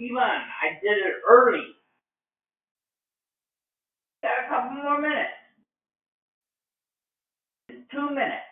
Ivan, I did it early. Got a couple more minutes. Two minutes.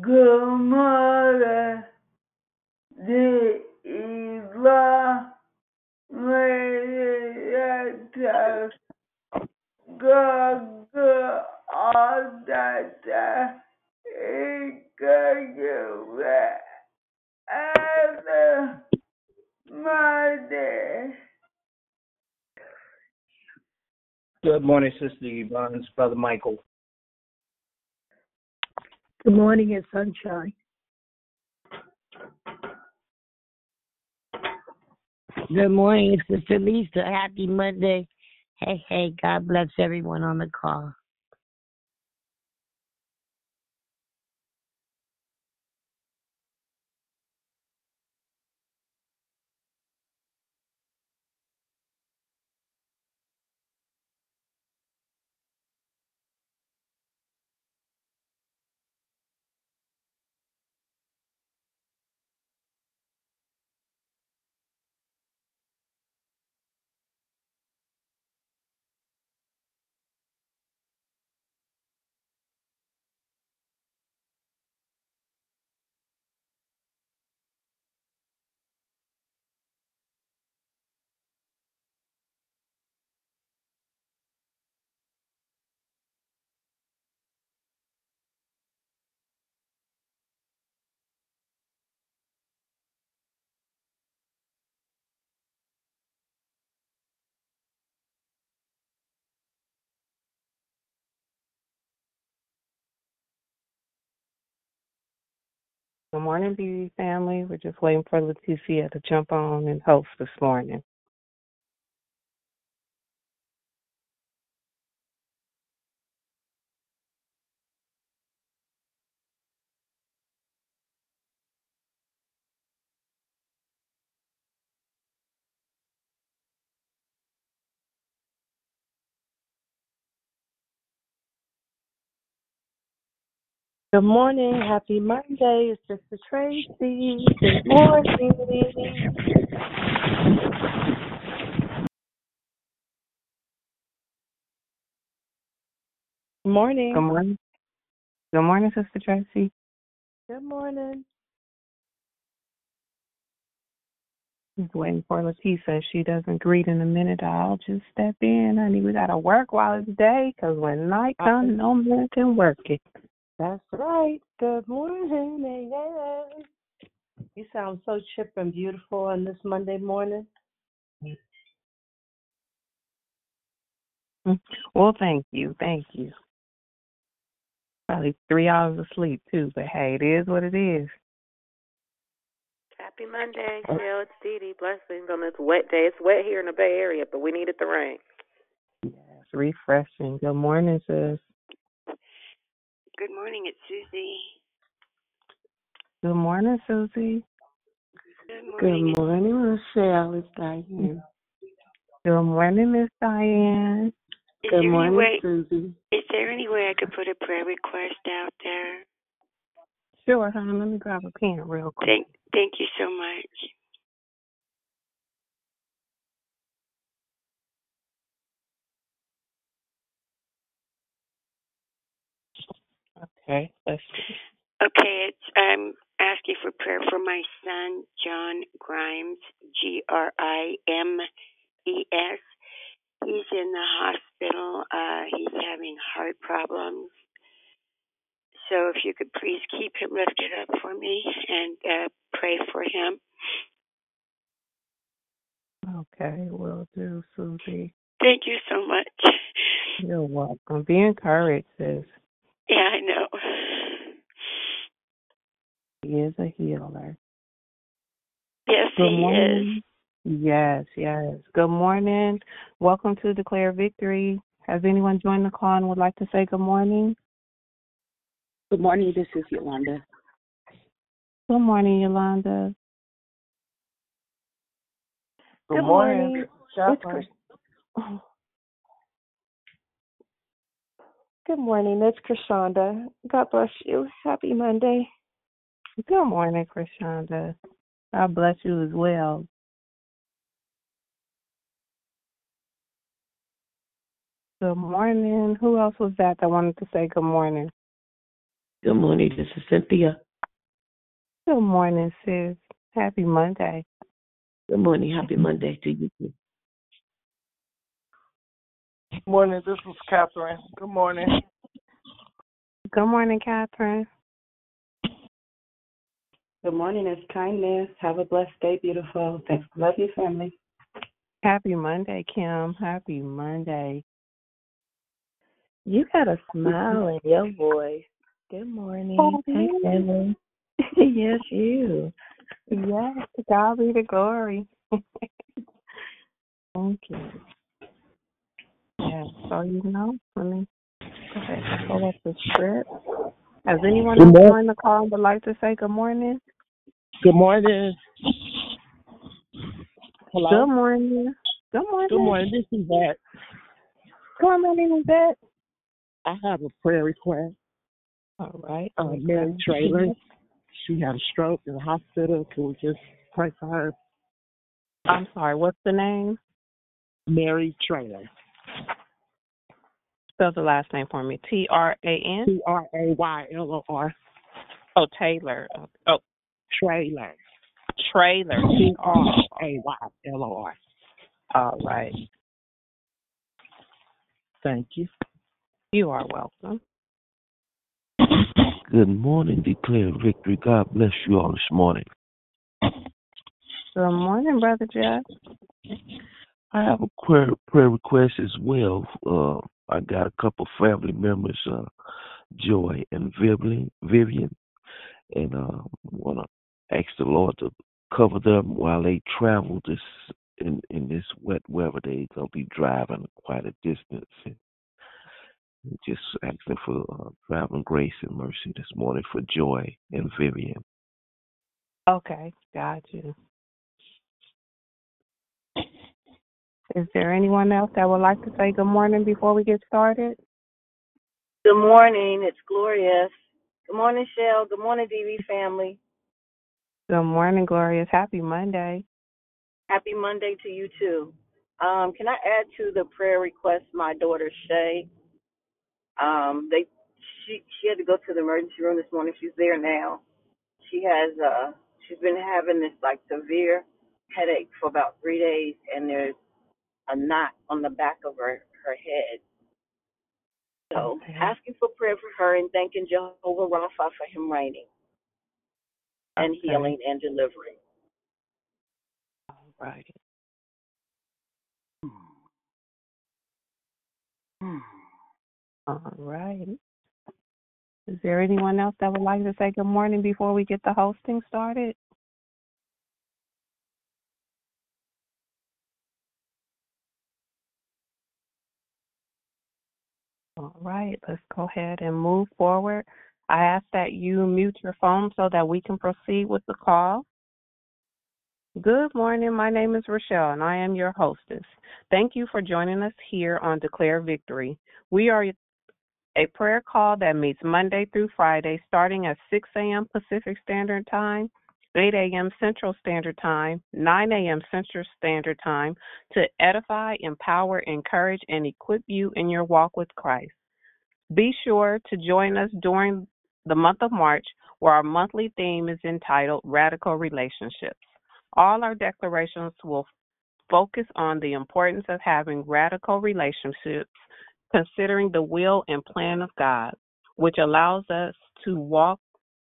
Good morning, the Eva Maria Good, morning, Sister Yvonne. It's Brother Michael. Good morning, it's sunshine. Good morning, Sister Lisa. Happy Monday. Hey, hey, God bless everyone on the call. Good morning, beauty family. We're just waiting for Leticia to jump on and host this morning. Good morning. Happy Monday. It's Sister Tracy. Good morning. Morning. Good morning. Good morning, Sister Tracy. Good morning. Just waiting for Leticia. If she doesn't greet in a minute, I'll just step in. Honey, we got to work while it's day because when night comes, no man can work it. That's right. Good morning. Yeah. You sound so chip and beautiful on this Monday morning. Mm-hmm. Well, thank you. Thank you. Probably three hours of sleep, too, but hey, it is what it is. Happy Monday, Jill. It's Dee Dee. Blessings on this wet day. It's wet here in the Bay Area, but we needed the rain. It's refreshing. Good morning, sis. Good morning, it's Susie. Good morning, Susie. Good Good morning. morning, Michelle. It's Diane. Mm-hmm. Good morning, Miss Diane. Is Good morning, way Susie. is there any way I could put a prayer request out there? Sure, honey. Let me grab a pen real quick. Thank thank you so much. Okay, let's see. Okay, it's I'm asking for prayer for my son John Grimes, G R I M E S. He's in the hospital. Uh he's having heart problems. So if you could please keep him lifted up for me and uh pray for him. Okay, will do, Susie. Thank you so much. You're welcome. Be encouraged, sis. Yeah, I know. He is a healer. Yes, Good he is. Yes, yes. Good morning. Welcome to Declare Victory. Has anyone joined the call and would like to say good morning? Good morning. This is Yolanda. Good morning, Yolanda. Good morning. It's Chris. Oh. Good morning. It's Krishanda. God bless you. Happy Monday. Good morning, Krishanda. God bless you as well. Good morning. Who else was that that wanted to say good morning? Good morning. This is Cynthia. Good morning, sis. Happy Monday. Good morning. Happy Monday to you. too. Good morning. This is Catherine. Good morning. Good morning, Catherine. Good morning. It's kindness. Have a blessed day, beautiful. Thanks. Love you, family. Happy Monday, Kim. Happy Monday. You got a smile in your voice. Good morning. Oh, Hey, family. yes, you. Yes, to God be the glory. Thank you. Yeah, so you know, let me go ahead and pull up the script. Has anyone else joined the call and would like to say good morning? Good morning. Hello. Good morning. Good morning. Good morning. This is that. Good morning, Yvette. I have a prayer request. All right. Uh, Mary Traylor. She had a stroke in the hospital. Can we just pray for her? I'm sorry, what's the name? Mary Traylor. Spell the last name for me. T R A N? T R A Y L O R. Oh, Taylor. Oh, Traylor. trailer. T R A Y L O R. All right. Thank you. You are welcome. Good morning, declare victory. God bless you all this morning. Good morning, Brother Jeff. I have a prayer, prayer request as well. Uh, I got a couple family members, uh, Joy and Vivian, Vivian, and uh, want to ask the Lord to cover them while they travel this in in this wet weather. They gonna be driving quite a distance. And just asking for uh, traveling grace and mercy this morning for Joy and Vivian. Okay, got you. Is there anyone else that would like to say good morning before we get started? Good morning. It's Glorious. Good morning, Shell. Good morning, DV family. Good morning, Glorious. Happy Monday. Happy Monday to you too. Um, can I add to the prayer request my daughter Shay? Um, they she she had to go to the emergency room this morning. She's there now. She has uh she's been having this like severe headache for about three days, and there's a knot on the back of her her head. So Okay. asking for prayer for her and thanking Jehovah Rapha for him reigning and Okay. healing and delivering. All right. Hmm. Hmm. All right. Is there anyone else that would like to say good morning before we get the hosting started? All right, let's go ahead and move forward. I ask that you mute your phone so that we can proceed with the call. Good morning. My name is Rochelle, and I am your hostess. Thank you for joining us here on Declare Victory. We are a prayer call that meets Monday through Friday, starting at 6 a.m. Pacific Standard Time, 8 a.m. Central Standard Time, 9 a.m. Central Standard Time, to edify, empower, encourage, and equip you in your walk with Christ. Be sure to join us during the month of March, where our monthly theme is entitled Radical Relationships. All our declarations will focus on the importance of having radical relationships, considering the will and plan of God, which allows us to walk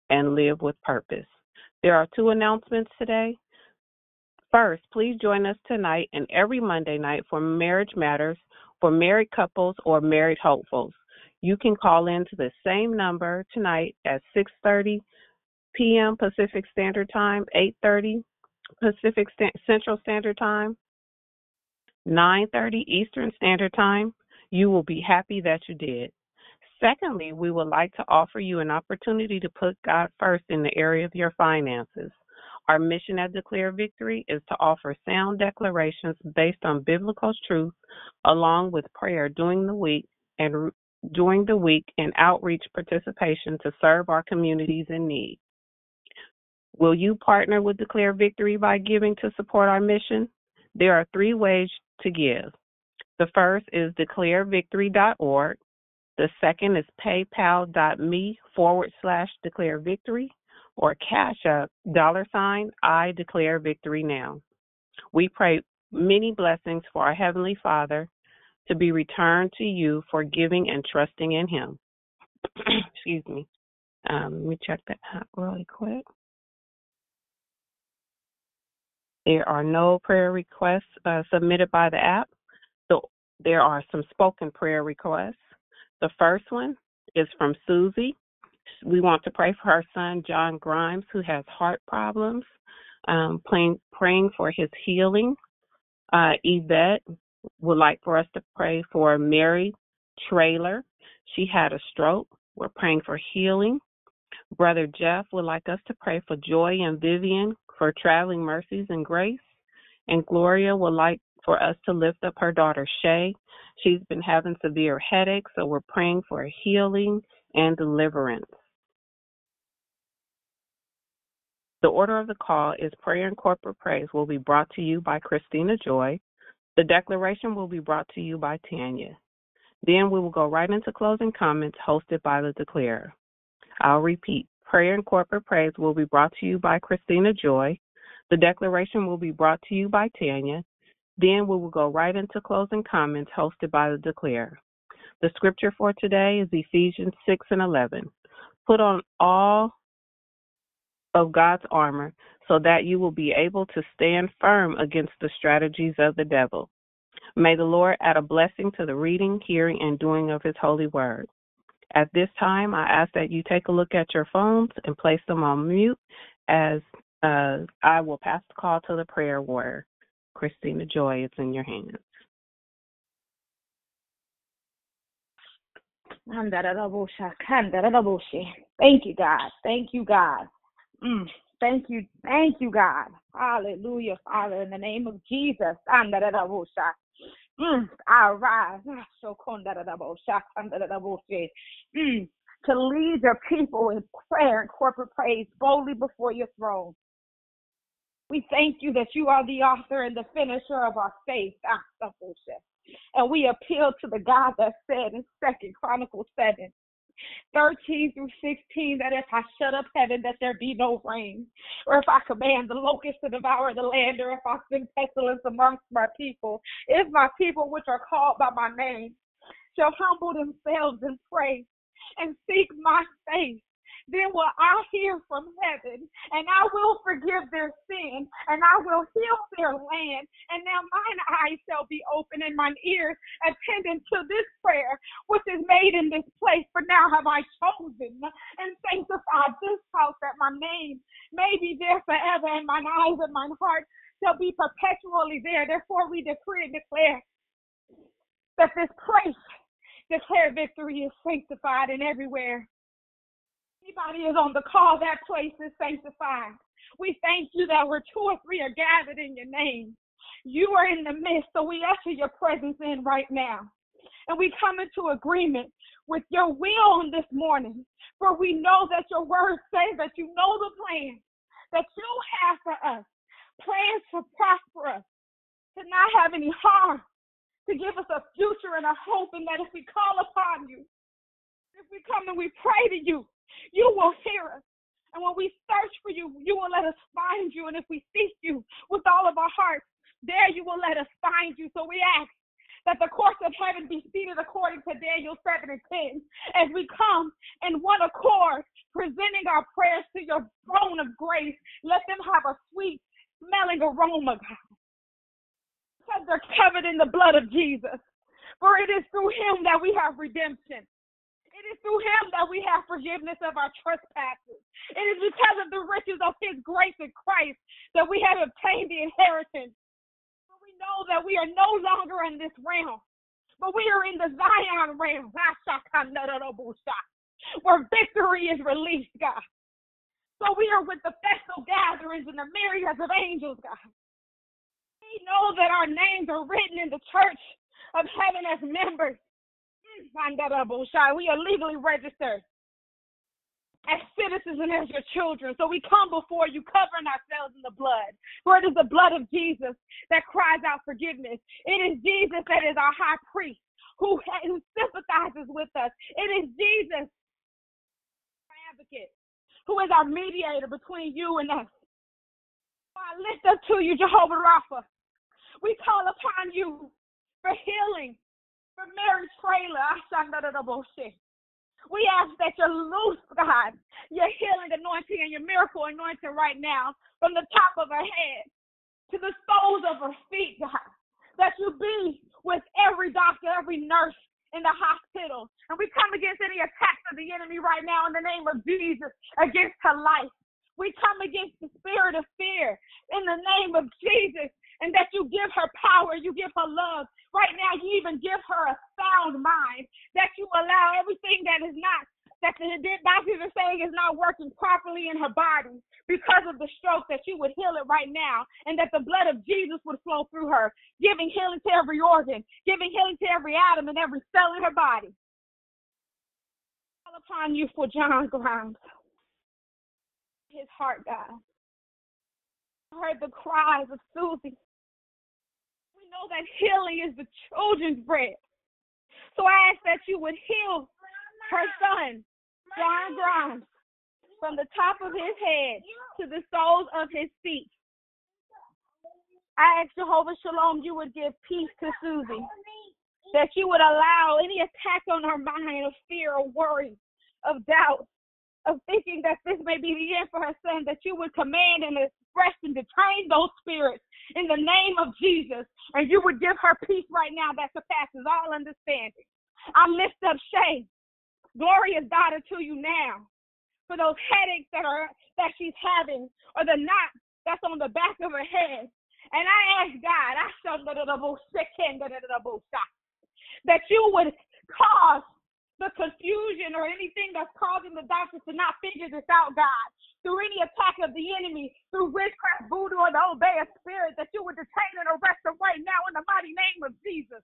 and live with purpose. There are two announcements today. First, please join us tonight and every Monday night for Marriage Matters for married couples or married hopefuls. You can call in to the same number tonight at 6:30 p.m. Pacific Standard Time, 8:30 Pacific Sta- Central Standard Time, 9:30 Eastern Standard Time. You will be happy that you did. Secondly, we would like to offer you an opportunity to put God first in the area of your finances. Our mission at Declare Victory is to offer sound declarations based on biblical truth, along with prayer during the week and during the week and outreach participation to serve our communities in need. Will you partner with Declare Victory by giving to support our mission? There are three ways to give. The first is declarevictory.org. The second is paypal.me forward slash declare victory or cash up dollar sign I declare victory now. We pray many blessings for our Heavenly Father to be returned to you for giving and trusting in Him. Excuse me. Um, let me check that out really quick. There are no prayer requests uh, submitted by the app. So there are some spoken prayer requests. The first one is from Susie. We want to pray for her son, John Grimes, who has heart problems, um, praying, praying for his healing. Uh, Yvette would like for us to pray for Mary Traylor. She had a stroke. We're praying for healing. Brother Jeff would like us to pray for Joy and Vivian for traveling mercies and grace. And Gloria would like for us to lift up her daughter Shay. She's been having severe headaches, so we're praying for healing and deliverance. The order of the call is prayer and corporate praise will be brought to you by Christina Joy. The declaration will be brought to you by Tanya. Then we will go right into closing comments hosted by the declarer. I'll repeat. Prayer and corporate praise will be brought to you by Christina Joy. The declaration will be brought to you by Tanya. Then we will go right into closing comments hosted by the declarer. The scripture for today is Ephesians 6 and 11. Put on all of God's armor so that you will be able to stand firm against the strategies of the devil. May the Lord add a blessing to the reading, hearing, and doing of his holy word. At this time, I ask that you take a look at your phones and place them on mute as uh, I will pass the call to the prayer warrior. Christina Joy, it's in your hands. Thank you, God. Thank you, God. Mm. Thank you. Thank you, God. Hallelujah, Father, in the name of Jesus. Mm. I rise mm. to lead your people in prayer and corporate praise boldly before your throne. We thank you that you are the author and the finisher of our faith. And we appeal to the God that said in Second Chronicles 7, 13 through 16, that if I shut up heaven, that there be no rain, or if I command the locusts to devour the land, or if I send pestilence amongst my people, if my people which are called by my name shall humble themselves and pray and seek my face then will I hear from heaven, and I will forgive their sin, and I will heal their land. And now mine eyes shall be open, and mine ears attending to this prayer which is made in this place. For now have I chosen and sanctified this house that my name may be there forever, and mine eyes and mine heart shall be perpetually there. Therefore we decree and declare that this place declare victory is sanctified and everywhere anybody is on the call, that place is sanctified. We thank you that where two or three are gathered in your name, you are in the midst. So we usher your presence in right now. And we come into agreement with your will on this morning. For we know that your word says that you know the plan that you have for us plans to prosper us, to not have any harm, to give us a future and a hope, and that if we call upon you, if we come and we pray to you, you will hear us. And when we search for you, you will let us find you. And if we seek you with all of our hearts, there you will let us find you. So we ask that the courts of heaven be seated according to Daniel 7 and 10 as we come in one accord, presenting our prayers to your throne of grace. Let them have a sweet smelling aroma, God. Because they're covered in the blood of Jesus. For it is through him that we have redemption. Is through him that we have forgiveness of our trespasses. It is because of the riches of his grace in Christ that we have obtained the inheritance. For we know that we are no longer in this realm, but we are in the Zion realm, where victory is released, God. So we are with the festal gatherings and the myriads of angels, God. We know that our names are written in the church of heaven as members we are legally registered as citizens and as your children. So we come before you covering ourselves in the blood. For it is the blood of Jesus that cries out forgiveness. It is Jesus that is our high priest who, who sympathizes with us. It is Jesus, our advocate, who is our mediator between you and us. So I lift up to you, Jehovah Rapha. We call upon you for healing, for Mary Traylor. Eh? We ask that you loose, God, your healing anointing and your miracle anointing right now from the top of her head to the soles of her feet, God. That you be with every doctor, every nurse in the hospital. And we come against any attacks of the enemy right now in the name of Jesus against her life. We come against the spirit of fear in the name of Jesus and that you give her power, you give her love. Right now, you even give her a sound mind, that you allow everything that is not, that the doctors are saying is not working properly in her body because of the stroke, that you would heal it right now, and that the blood of Jesus would flow through her, giving healing to every organ, giving healing to every atom and every cell in her body. Upon you for John Grimes, his heart, God. I heard the cries of Susie know that healing is the children's bread. So I ask that you would heal her son, John Grimes, from the top of his head to the soles of his feet. I ask Jehovah Shalom, you would give peace to Susie, that you would allow any attack on her mind of fear or worry, of doubt, of thinking that this may be the end for her son, that you would command and express and detain those spirits in the name of Jesus, and you would give her peace right now that surpasses all understanding. I lift up Shay, glorious daughter to you now for those headaches that are that she's having or the knot that's on the back of her head. And I ask God, I shall that you would cause the confusion or anything that's causing the doctors to not figure this out, God, through any attack of the enemy, through witchcraft, voodoo, or the Obeah spirit, that you would detain and arrest them right now in the mighty name of Jesus.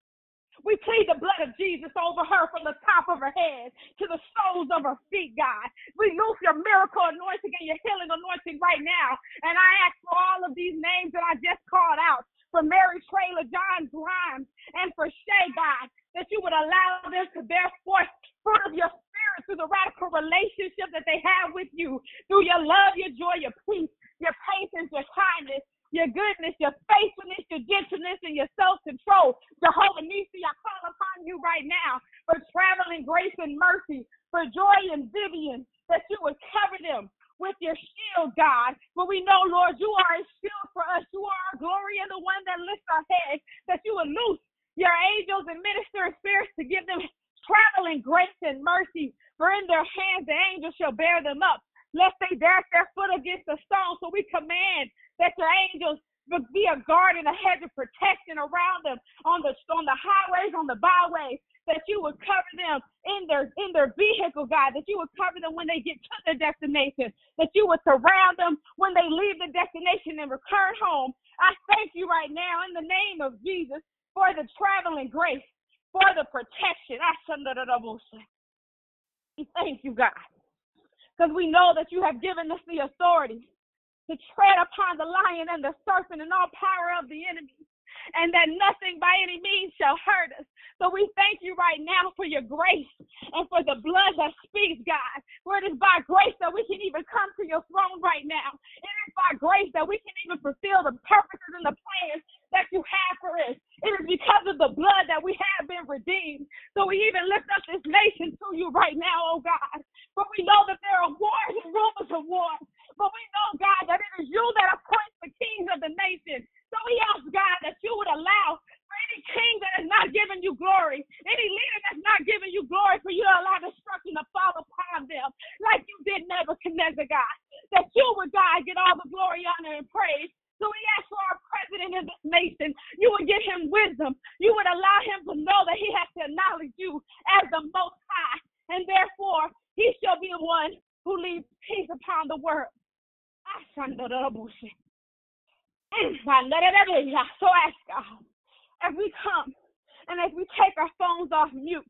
We plead the blood of Jesus over her from the top of her head to the soles of her feet, God. We loose your miracle anointing and your healing anointing right now. And I ask for all of these names that I just called out for Mary Traylor, John Grimes, and for Shay, God, that you would allow them to bear forth fruit of your spirit through the radical relationship that they have with you, through your love, your joy, your peace, your patience, your kindness, your goodness, your faithfulness, your gentleness, and your self control. Jehovah Nisi, I call upon you right now for traveling grace and mercy, for Joy and Vivian, that you would cover them with your shield, God. For we know, Lord, you are a shield for us. You are our glory and the one that lifts our heads, that you would loose your angels and minister spirits to give them traveling grace and mercy. For in their hands the angels shall bear them up, lest they dash their foot against a stone. So we command that your angels be a guard and a hedge of protection around them on the on the highways, on the byways, that you would cover them in their in their vehicle, God, that you would cover them when they get to their destination, that you would surround them when they leave the destination and return home. I thank you right now in the name of Jesus for the traveling grace, for the protection. I send the we thank you, God, because we know that you have given us the authority to tread upon the lion and the serpent and all power of the enemy and that nothing by any means shall hurt us. So we thank you right now for your grace and for the blood that speaks, God. For it is by grace that we can even come to your throne right now. It is by grace that we can even fulfill the purposes and the plans that you have for us. It is because of the blood that we have been redeemed. So we even lift up this nation to you right now, oh God. But we know that there are wars and rumors of wars. But we know, God, that it is you that appoints the kings of the nation. So we ask, God, that you would allow for any king that has not given you glory, any leader that's not giving you glory, for you to allow destruction to fall upon them, like you did Nebuchadnezzar, God. That you would, God, get all the glory, honor, and praise. So we ask for our president in this nation. You would give him wisdom. You would allow him to know that he has to acknowledge you as the Most High. And therefore, he shall be one who leaves peace upon the world. So ask God, as we come and as we take our phones off mute,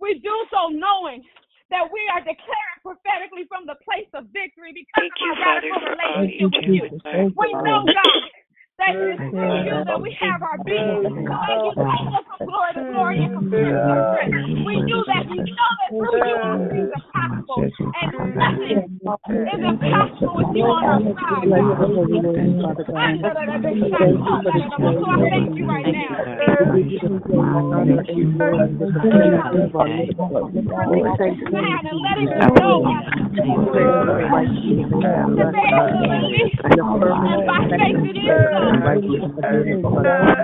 we do so knowing that we are declaring prophetically from the place of victory because Thank of you, our Father, radical for relationship with you. We know, God, that it is through you that we have our being. So as you take us from glory to glory and from strength to strength, we do that. We know that through you all things are possible. And nothing is impossible with you on our side. God. So I thank you right now. And letting you so.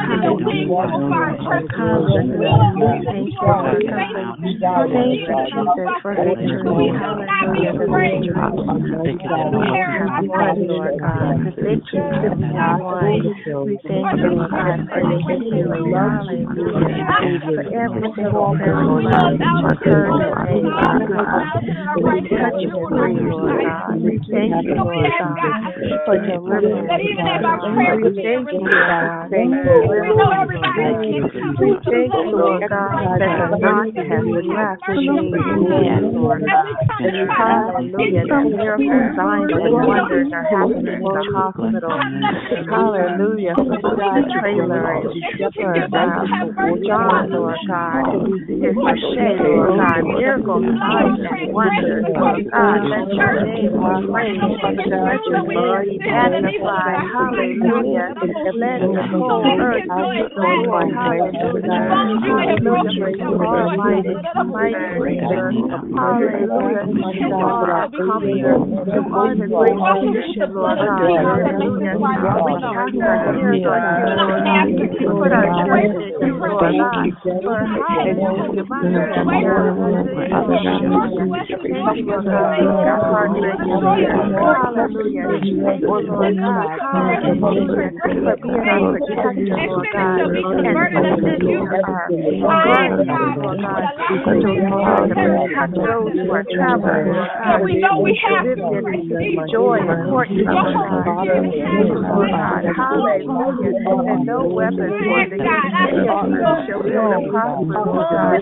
God. We know that you have the reign. Even though we're in turbulent times right now, but we have shelter in you and we abide in you, God. For you are the Almighty and the Holy God. You are our refuge and our fortress. We know you will cover us. And under the wings you will find refuge. We love you. You are our faithful. Thank you, Jesus, for victory. Hallelujah. The victory. Have won, Lord God. The victory that we have won. We thank you, Lord God, for the healing. Hallelujah. For every single prayer, that you heard today, Lord God. We touch and agree, We thank you, God, for deliverance. That even as our prayer We thank you, God. Thank you. We know everybody can come We to thank you, Lord God, that the knock has been left for you Lord God. Hallelujah. That miracle signs and wonders are happening in the hospital. Hallelujah. For Sister Traylor and for uh, John, Lord Lord God. It's a Lord God. Miracles, signs, and wonders, Lord God. Let your name be praised. Let your name be magnified. Hallelujah. Let the whole earth Lord. Hallelujah. Hallelujah. For you are mighty, mighty creator. Hallelujah. You are a comforter. You are the great physician, Lord God. Hallelujah. We cast our cares on you, Lord God. We put our trust in you, Lord God. For hallelujah. My Thank you, Lord God. Make our hearts regular. Hallelujah. Thank you, Lord God. Hallelujah. For being our protector, Lord God. And assisting our guardians, Lord God. Lord to protect those who are traveling, Lord God. We know we have joy and courtney, Lord God. Thank you, Lord God. Hallelujah. And no weapon formed against any of us shall be able to prosper, Lord God.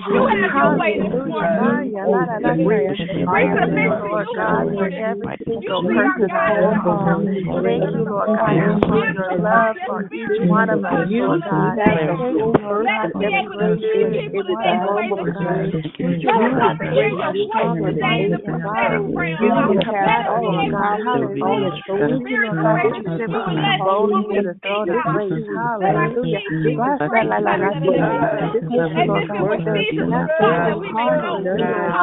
Hallelujah. Thank you, Lord God, for every single person on this call. Thank you, Lord God, for your love for each one of us, Lord God. Thank you, Lord God, that great is every moment, God. You are the great, strong, and mighty in battle. You have all, God. Hallelujah. Thank you, Lord God, that you said we can come boldly to the throne of grace. Hallelujah. Bless that, you, Lord God, for the necessary calling, God.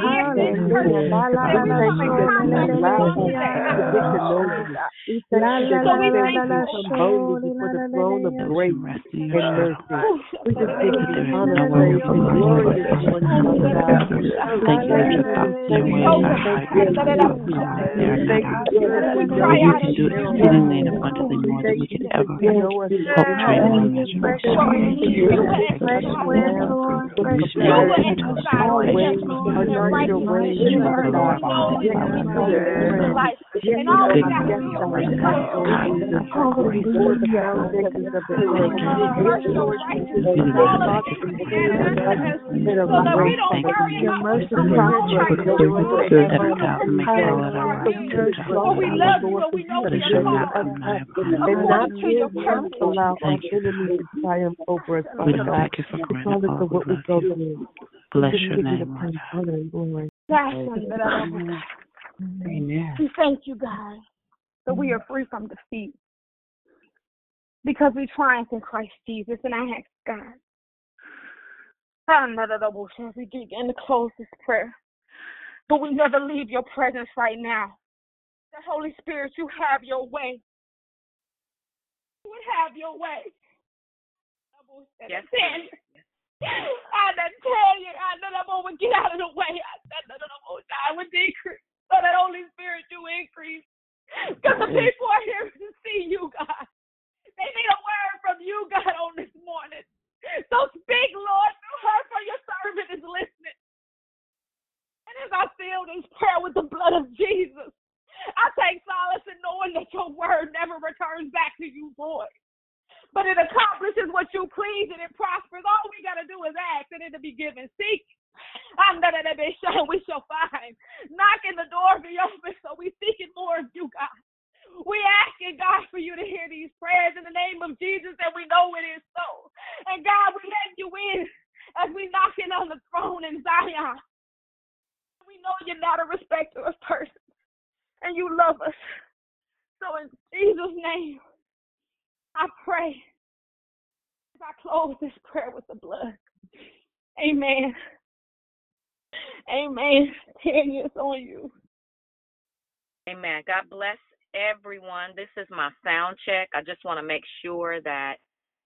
Hallelujah. La, la, la, la, la, la, la, la, we thank you that you said we can come boldly before the throne of grace and mercy. We just give you honor, and glory this morning, Thank you, thank thank thank can do exceedingly and abundantly more than we could ever hope, dream, or imagine. Fresh wind, Lord, fresh wind. Always, anoint your ways, Father God. And all we got to do is your mercy we you, we know we and not our enemies to triumph over us, Father God, regardless of what we go through. Bless your name. Amen. We thank you, God, that we are free from defeat because we triumph in Christ Jesus. And I ask God, as we begin to close this prayer, but we never leave your presence right now. The Holy Spirit, you have your way. You would have your way. Yes, I done tell you, I know I'm get out of the way. I know I would decrease, so that Holy Spirit do increase. Because the people are here to see you, God. They need a word from you, God, on this morning. So speak, Lord, through her, for your servant is listening. And as I seal this prayer with the blood of Jesus, I take solace in knowing that your word never returns back to you void. But it accomplishes what you please and it prospers. All we got to do is ask and it'll be given. Seek. I'm that we shall find. Knocking the door be open. So we seeking more of you, God. We asking God for you to hear these prayers in the name of Jesus, and we know it is so. And God, we let you in as we knock knocking on the throne in Zion. We know you're not a respecter of persons, and you love us. So in Jesus' name, I pray as I close this prayer with the blood. Amen. Amen. Ten years on you. Amen. God bless everyone. This is my sound check. I just want to make sure that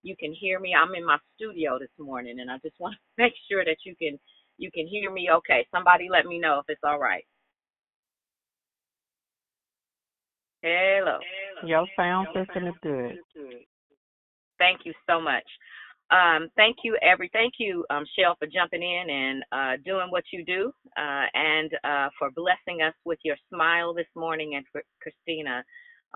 you can hear me. I'm in my studio this morning and I just want to make sure that you can you can hear me okay. Somebody let me know if it's all right. Hello. Your sound system is good. Thank you so much. Um, thank you, every thank you, um, Shell, for jumping in and uh, doing what you do, uh, and uh, for blessing us with your smile this morning, and for Christina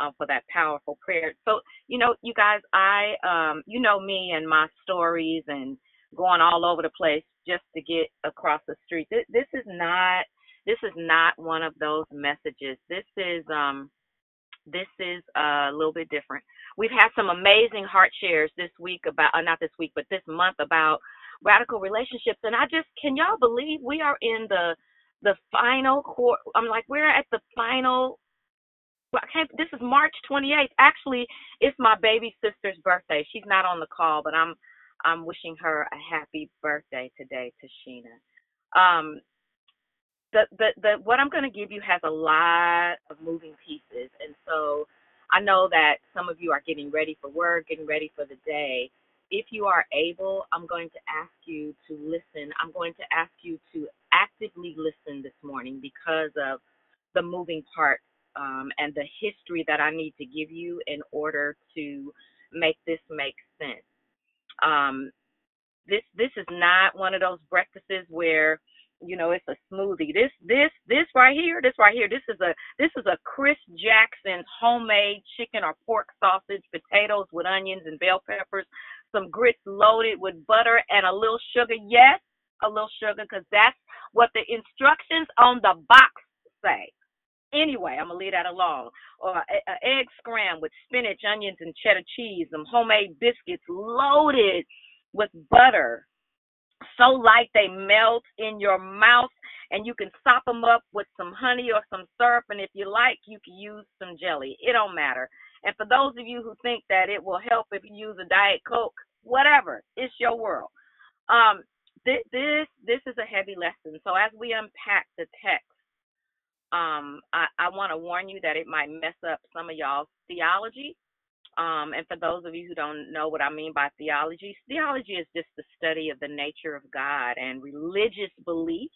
uh, for that powerful prayer. So, you know, you guys, I, um, you know me and my stories and going all over the place just to get across the street. This, this is not, this is not one of those messages. This is, um, this is a little bit different. We've had some amazing heart shares this week about, uh, not this week, but this month about radical relationships. And I just can y'all believe we are in the the final court. I'm like we're at the final. I can't, this is March 28th. Actually, it's my baby sister's birthday. She's not on the call, but I'm I'm wishing her a happy birthday today, Tashina. Um, the the the what I'm going to give you has a lot of moving pieces, and so I know that some of you are getting ready for work, getting ready for the day. If you are able, I'm going to ask you to listen. I'm going to ask you to actively listen this morning because of the moving parts um, and the history that I need to give you in order to make this make sense. Um, this this is not one of those breakfasts where you know it's a smoothie. This this this right here, this right here, this is a this is a Chris Jackson's homemade chicken or pork sausage, potatoes with onions and bell peppers, some grits loaded with butter and a little sugar. Yes, a little sugar because that's what the instructions on the box say. Anyway, I'm gonna leave that alone. Uh, uh, or an egg scram with spinach, onions, and cheddar cheese. Some homemade biscuits loaded with butter, so light they melt in your mouth, and you can sop them up with some honey or some syrup. And if you like, you can use some jelly. It don't matter. And for those of you who think that it will help if you use a diet coke, whatever, it's your world. Um, this this is a heavy lesson. So as we unpack the text um, I, I want to warn you that it might mess up some of y'all's theology. Um, and for those of you who don't know what I mean by theology, theology is just the study of the nature of God and religious beliefs,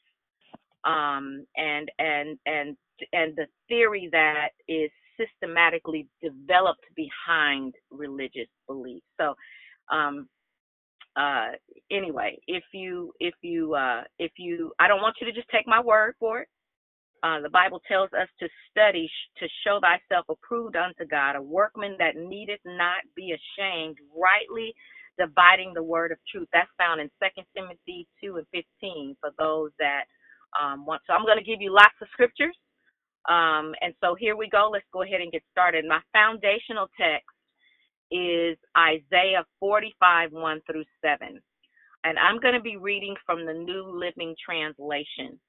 um, and and and and the theory that is systematically developed behind religious beliefs. So, um, uh, anyway, if you if you uh, if you, I don't want you to just take my word for it. Uh, the Bible tells us to study to show thyself approved unto God, a workman that needeth not be ashamed, rightly dividing the word of truth. That's found in 2 Timothy 2 and 15 for those that um, want. So I'm going to give you lots of scriptures. Um, and so here we go. Let's go ahead and get started. My foundational text is Isaiah 45, 1 through 7. And I'm going to be reading from the New Living Translation.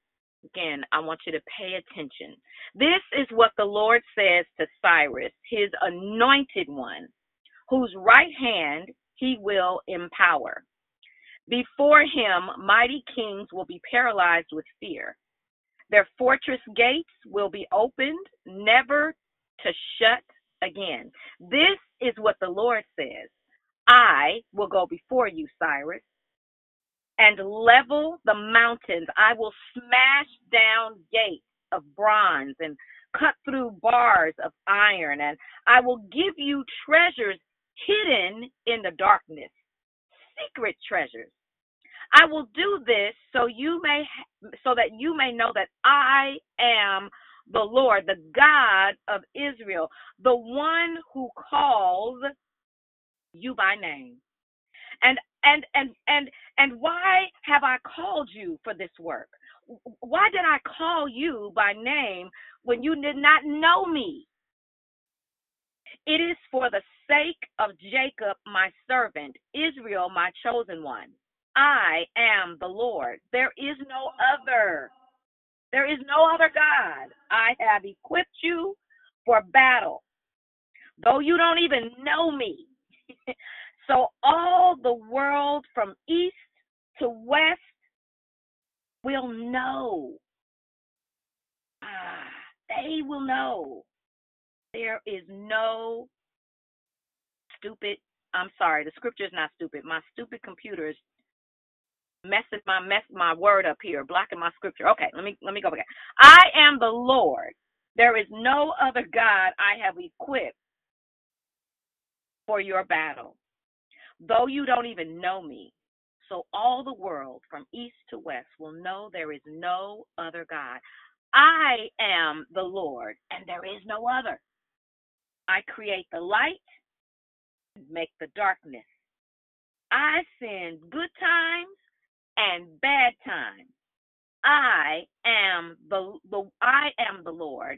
Again, I want you to pay attention. This is what the Lord says to Cyrus, his anointed one, whose right hand he will empower. Before him, mighty kings will be paralyzed with fear. Their fortress gates will be opened, never to shut again. This is what the Lord says I will go before you, Cyrus and level the mountains. I will smash down gates of bronze and cut through bars of iron, and I will give you treasures hidden in the darkness, secret treasures. I will do this so you may so that you may know that I am the Lord, the God of Israel, the one who calls you by name. And and and and and why have I called you for this work? Why did I call you by name when you did not know me? It is for the sake of Jacob, my servant, Israel, my chosen one. I am the Lord. There is no other. There is no other God. I have equipped you for battle. Though you don't even know me, So all the world from east to west will know. Ah, they will know. There is no stupid. I'm sorry, the scripture is not stupid. My stupid computer is messing my mess my word up here, blocking my scripture. Okay, let me let me go again. I am the Lord. There is no other God I have equipped for your battle though you don't even know me. So all the world from east to west will know there is no other God. I am the Lord, and there is no other. I create the light, and make the darkness. I send good times and bad times. I am the, the I am the Lord,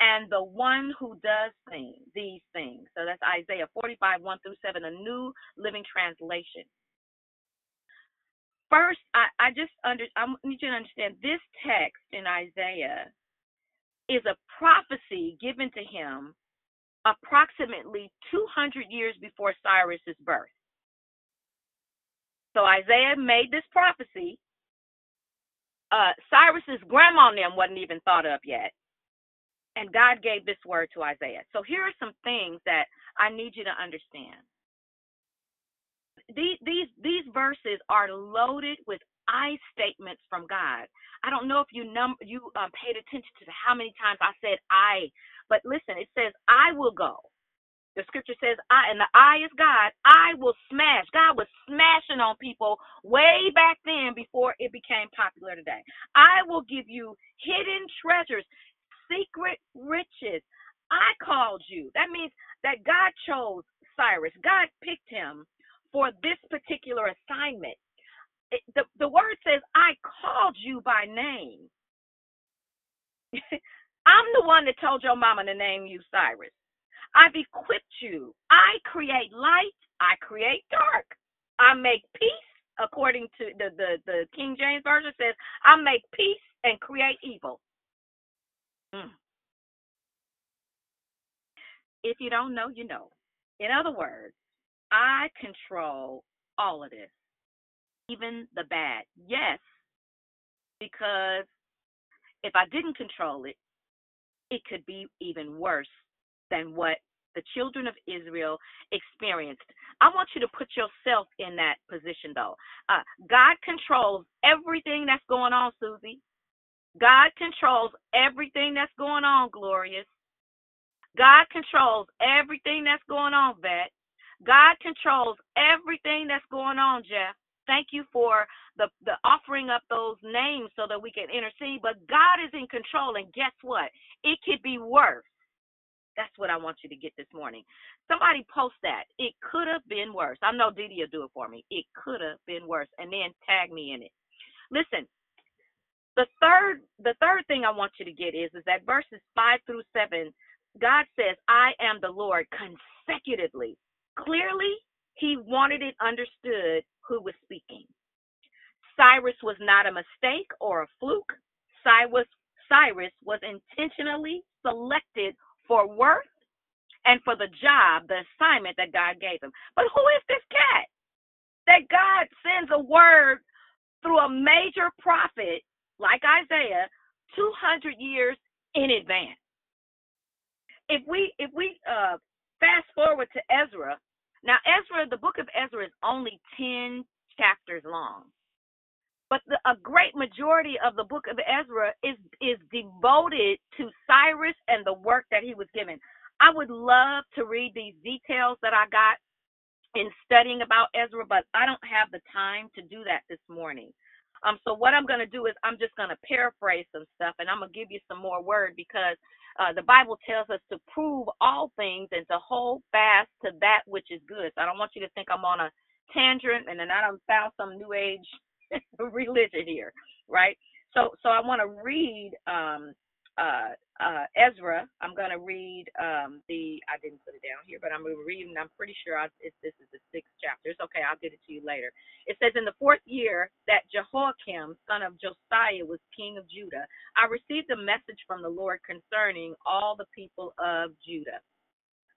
and the one who does things, these things. So that's Isaiah 45, 1 through 7, a new living translation. first, I, I just under I need you to understand this text in Isaiah is a prophecy given to him approximately 200 years before Cyrus's birth. So Isaiah made this prophecy. Uh, Cyrus's grandma and them wasn't even thought up yet. And God gave this word to Isaiah. So here are some things that I need you to understand. These these these verses are loaded with I statements from God. I don't know if you num you um, paid attention to how many times I said I, but listen, it says I will go. The scripture says I, and the I is God. I will smash. God was smashing on people way back then before it became popular today. I will give you hidden treasures, secret riches. I called you. That means that God chose Cyrus. God picked him for this particular assignment. It, the, the word says, I called you by name. I'm the one that told your mama to name you Cyrus. I've equipped you. I create light. I create dark. I make peace, according to the, the, the King James Version says, I make peace and create evil. Mm. If you don't know, you know. In other words, I control all of this, even the bad. Yes, because if I didn't control it, it could be even worse than what the children of Israel experienced. I want you to put yourself in that position, though. Uh, God controls everything that's going on, Susie. God controls everything that's going on, Glorious. God controls everything that's going on, Vet. God controls everything that's going on, Jeff. Thank you for the, the offering up those names so that we can intercede. But God is in control, and guess what? It could be worse. That's what I want you to get this morning. Somebody post that. It could have been worse. I know Didi will do it for me. It could have been worse, and then tag me in it. Listen, the third the third thing I want you to get is is that verses five through seven, God says, "I am the Lord" consecutively. Clearly, he wanted it understood who was speaking. Cyrus was not a mistake or a fluke. Cyrus, Cyrus was intentionally selected for worth and for the job, the assignment that God gave him. But who is this cat? That God sends a word through a major prophet like Isaiah 200 years in advance. If we if we uh, fast forward to Ezra, now, Ezra, the book of Ezra is only 10 chapters long. But the, a great majority of the book of Ezra is is devoted to Cyrus and the work that he was given. I would love to read these details that I got in studying about Ezra, but I don't have the time to do that this morning. Um, so what I'm going to do is I'm just going to paraphrase some stuff, and I'm going to give you some more word because uh, the Bible tells us to prove all things and to hold fast to that which is good. So I don't want you to think I'm on a tangent and then I don't found some new age religion here, right? So so I want to read um, uh, uh, Ezra. I'm going to read um, the, I didn't put it down here, but I'm going to read, and I'm pretty sure I, if this is the sixth chapter. It's okay, I'll get it to you later. It says, In the fourth year that Jehoiakim, son of Josiah, was king of Judah, I received a message from the Lord concerning all the people of Judah.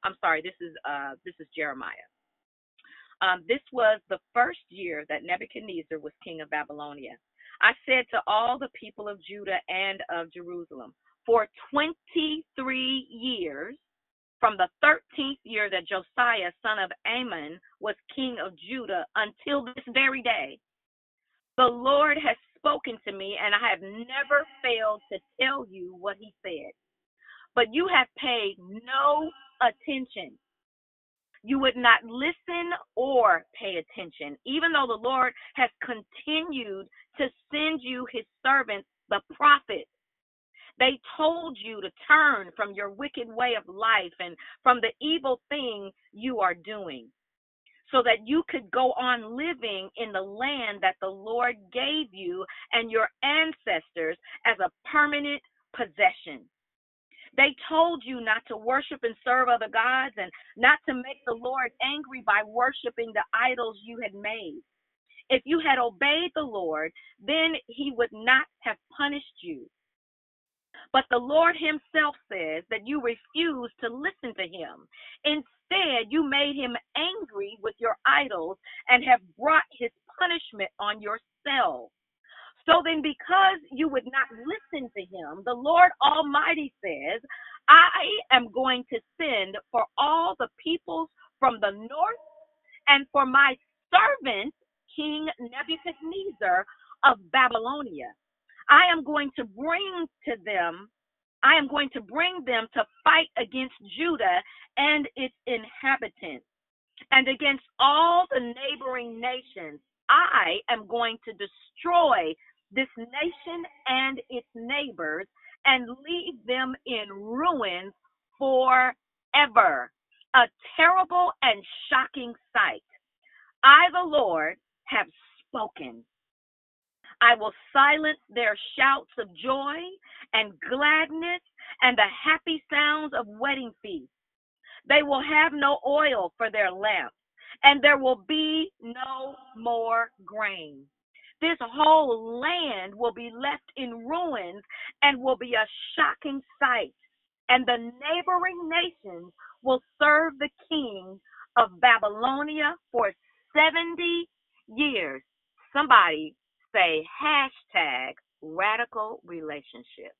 I'm sorry, this is uh, this is Jeremiah. Um, this was the first year that Nebuchadnezzar was king of Babylonia. I said to all the people of Judah and of Jerusalem, for 23 years, from the 13th year that Josiah, son of Amon, was king of Judah until this very day. The Lord has spoken to me, and I have never failed to tell you what he said. But you have paid no attention. You would not listen or pay attention, even though the Lord has continued to send you his servants, the prophets they told you to turn from your wicked way of life and from the evil thing you are doing so that you could go on living in the land that the Lord gave you and your ancestors as a permanent possession. They told you not to worship and serve other gods and not to make the Lord angry by worshiping the idols you had made. If you had obeyed the Lord, then he would not have punished you. But the Lord himself says that you refused to listen to him. Instead, you made him angry with your idols and have brought his punishment on yourselves. So then, because you would not listen to him, the Lord Almighty says, I am going to send for all the peoples from the north and for my servant, King Nebuchadnezzar of Babylonia. I am going to bring to them, I am going to bring them to fight against Judah and its inhabitants and against all the neighboring nations. I am going to destroy this nation and its neighbors and leave them in ruins forever. A terrible and shocking sight. I, the Lord, have spoken. I will silence their shouts of joy and gladness and the happy sounds of wedding feasts. They will have no oil for their lamps, and there will be no more grain. This whole land will be left in ruins and will be a shocking sight. And the neighboring nations will serve the king of Babylonia for 70 years. Somebody say hashtag radical relationships.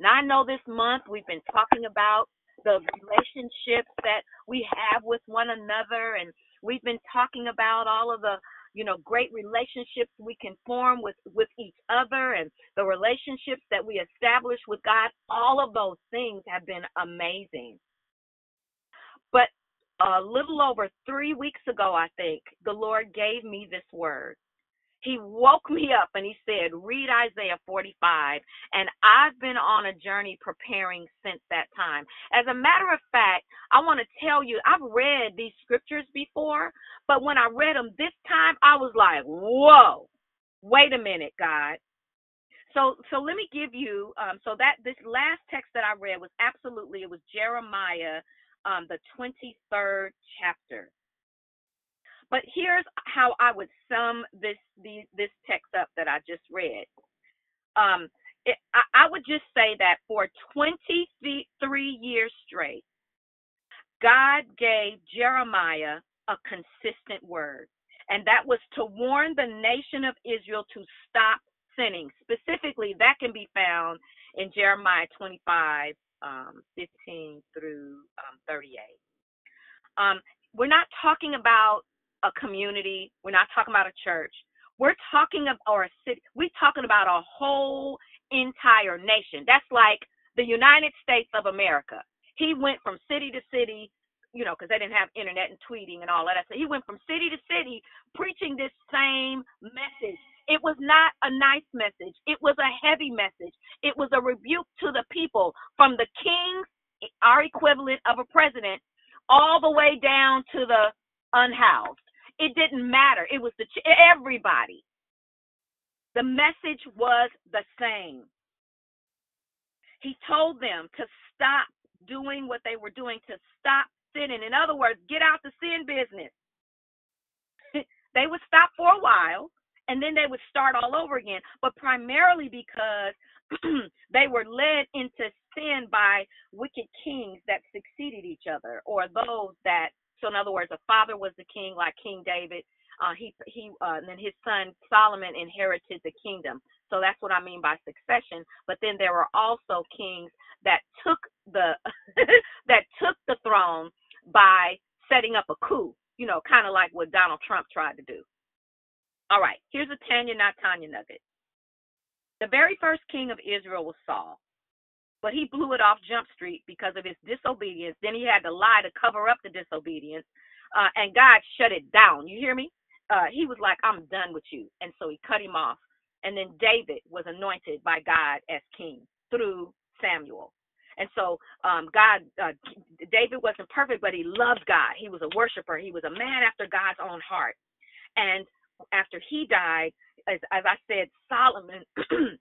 Now, I know this month we've been talking about the relationships that we have with one another, and we've been talking about all of the you know great relationships we can form with with each other and the relationships that we establish with God. All of those things have been amazing. But a little over 3 weeks ago I think the Lord gave me this word he woke me up and he said, Read Isaiah 45. And I've been on a journey preparing since that time. As a matter of fact, I want to tell you, I've read these scriptures before, but when I read them this time, I was like, Whoa, wait a minute, God. So, so let me give you. Um, so that this last text that I read was absolutely it was Jeremiah, um, the twenty third chapter. But here's how I would sum this the, this text up that I just read. Um, it, I, I would just say that for 23 years straight, God gave Jeremiah a consistent word, and that was to warn the nation of Israel to stop sinning. Specifically, that can be found in Jeremiah 25, um, 15 through um, 38. Um, we're not talking about a community. We're not talking about a church. We're talking about a city. We're talking about a whole entire nation. That's like the United States of America. He went from city to city, you know, because they didn't have internet and tweeting and all that. So he went from city to city preaching this same message. It was not a nice message. It was a heavy message. It was a rebuke to the people from the kings, our equivalent of a president, all the way down to the unhoused. It didn't matter. It was the ch- everybody. The message was the same. He told them to stop doing what they were doing, to stop sinning. In other words, get out the sin business. they would stop for a while and then they would start all over again, but primarily because they were led into sin by wicked kings that succeeded each other or those that so in other words, a father was the king, like King David. Uh, he he, uh, and then his son Solomon inherited the kingdom. So that's what I mean by succession. But then there were also kings that took the that took the throne by setting up a coup. You know, kind of like what Donald Trump tried to do. All right, here's a Tanya, not Tanya nugget. The very first king of Israel was Saul but he blew it off Jump Street because of his disobedience. Then he had to lie to cover up the disobedience, uh, and God shut it down. You hear me? Uh, he was like, I'm done with you. And so he cut him off. And then David was anointed by God as king through Samuel. And so um, God, uh, David wasn't perfect, but he loved God. He was a worshiper. He was a man after God's own heart. And after he died, as, as I said, Solomon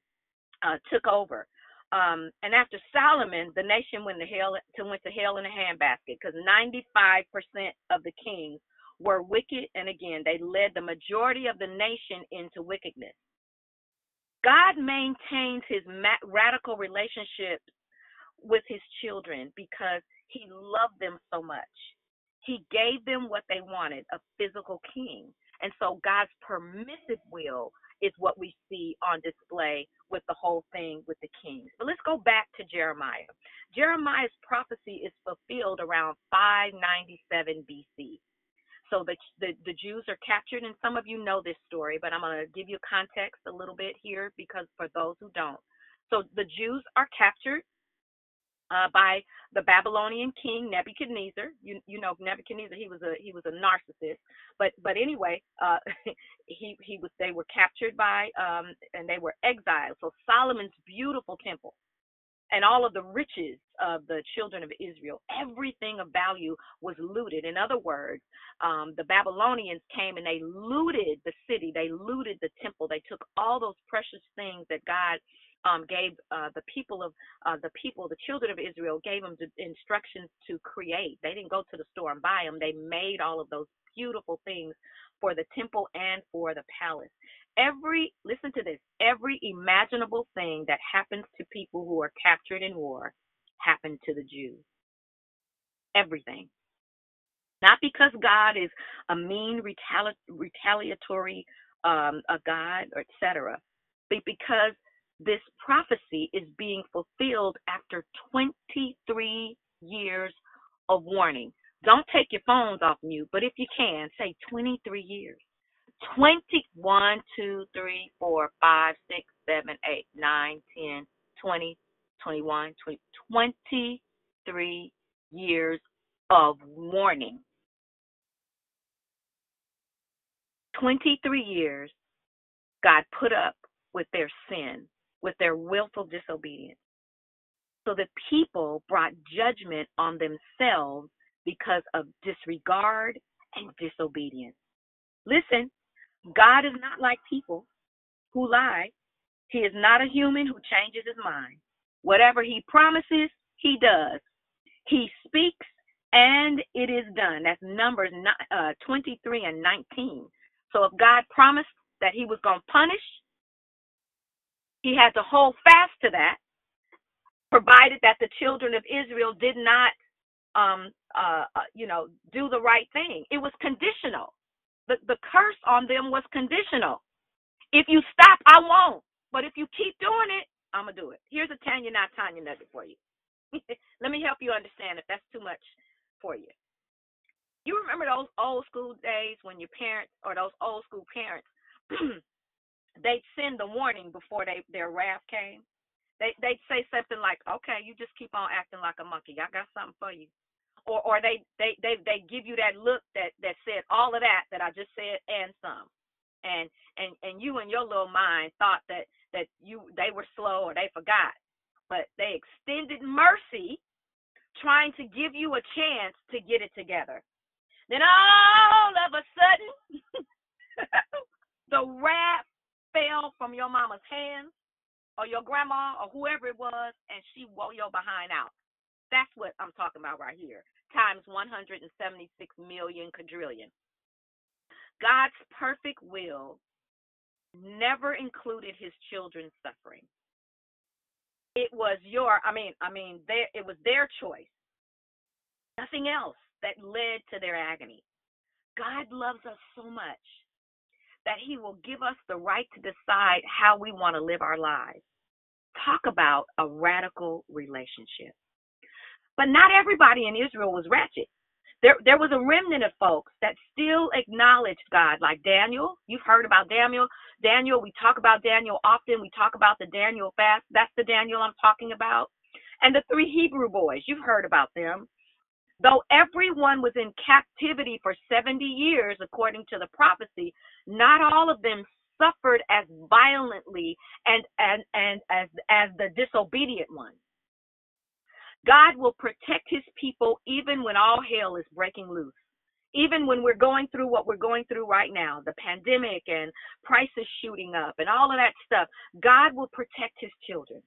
uh, took over. Um, and after Solomon, the nation went to hell to went to hell in a handbasket because 95% of the kings were wicked, and again, they led the majority of the nation into wickedness. God maintains his radical relationship with his children because he loved them so much. He gave them what they wanted a physical king. And so God's permissive will is what we see on display with the whole thing with the kings. But let's go back to Jeremiah. Jeremiah's prophecy is fulfilled around 597 BC. So the, the, the Jews are captured, and some of you know this story, but I'm going to give you context a little bit here because for those who don't. So the Jews are captured uh, by the Babylonian king Nebuchadnezzar. You you know Nebuchadnezzar he was a he was a narcissist, but but anyway, uh, he he was they were captured by um and they were exiled. So Solomon's beautiful temple and all of the riches of the children of Israel, everything of value was looted. In other words, um, the Babylonians came and they looted the city, they looted the temple, they took all those precious things that God um, gave uh, the people of uh, the people, the children of Israel, gave them instructions to create. They didn't go to the store and buy them. They made all of those beautiful things for the temple and for the palace. Every listen to this. Every imaginable thing that happens to people who are captured in war happened to the Jews. Everything. Not because God is a mean retali- retaliatory um, a God, or etc., but because this prophecy is being fulfilled after 23 years of warning. Don't take your phones off mute, but if you can, say 23 years. 21, 2, 3, 4, 5, 6, 7, 8, 9, 10, 20, 21, 20, 23 years of warning. 23 years God put up with their sin with their willful disobedience. So the people brought judgment on themselves because of disregard and disobedience. Listen, God is not like people who lie. He is not a human who changes his mind. Whatever he promises, he does. He speaks and it is done. That's Numbers uh, 23 and 19. So if God promised that he was going to punish, he had to hold fast to that, provided that the children of Israel did not, um, uh, uh, you know, do the right thing. It was conditional. The, the curse on them was conditional. If you stop, I won't. But if you keep doing it, I'm going to do it. Here's a Tanya, not Tanya nugget for you. Let me help you understand if that's too much for you. You remember those old school days when your parents or those old school parents they'd send the warning before they their wrath came. They they'd say something like, "Okay, you just keep on acting like a monkey. I got something for you," or or they they they they give you that look that that said all of that that I just said and some, and and and you in your little mind thought that that you they were slow or they forgot, but they extended mercy, trying to give you a chance to get it together. Then all of a sudden, the wrath fell from your mama's hands or your grandma or whoever it was and she wore your behind out. That's what I'm talking about right here. Times 176 million quadrillion. God's perfect will never included his children's suffering. It was your I mean I mean their it was their choice. Nothing else that led to their agony. God loves us so much that He will give us the right to decide how we want to live our lives. Talk about a radical relationship. But not everybody in Israel was ratchet. There, there was a remnant of folks that still acknowledged God, like Daniel. You've heard about Daniel. Daniel, we talk about Daniel often. We talk about the Daniel fast. That's the Daniel I'm talking about. And the three Hebrew boys, you've heard about them. Though everyone was in captivity for 70 years, according to the prophecy, not all of them suffered as violently and, and, and as, as the disobedient ones. God will protect his people even when all hell is breaking loose. Even when we're going through what we're going through right now, the pandemic and prices shooting up and all of that stuff, God will protect his children.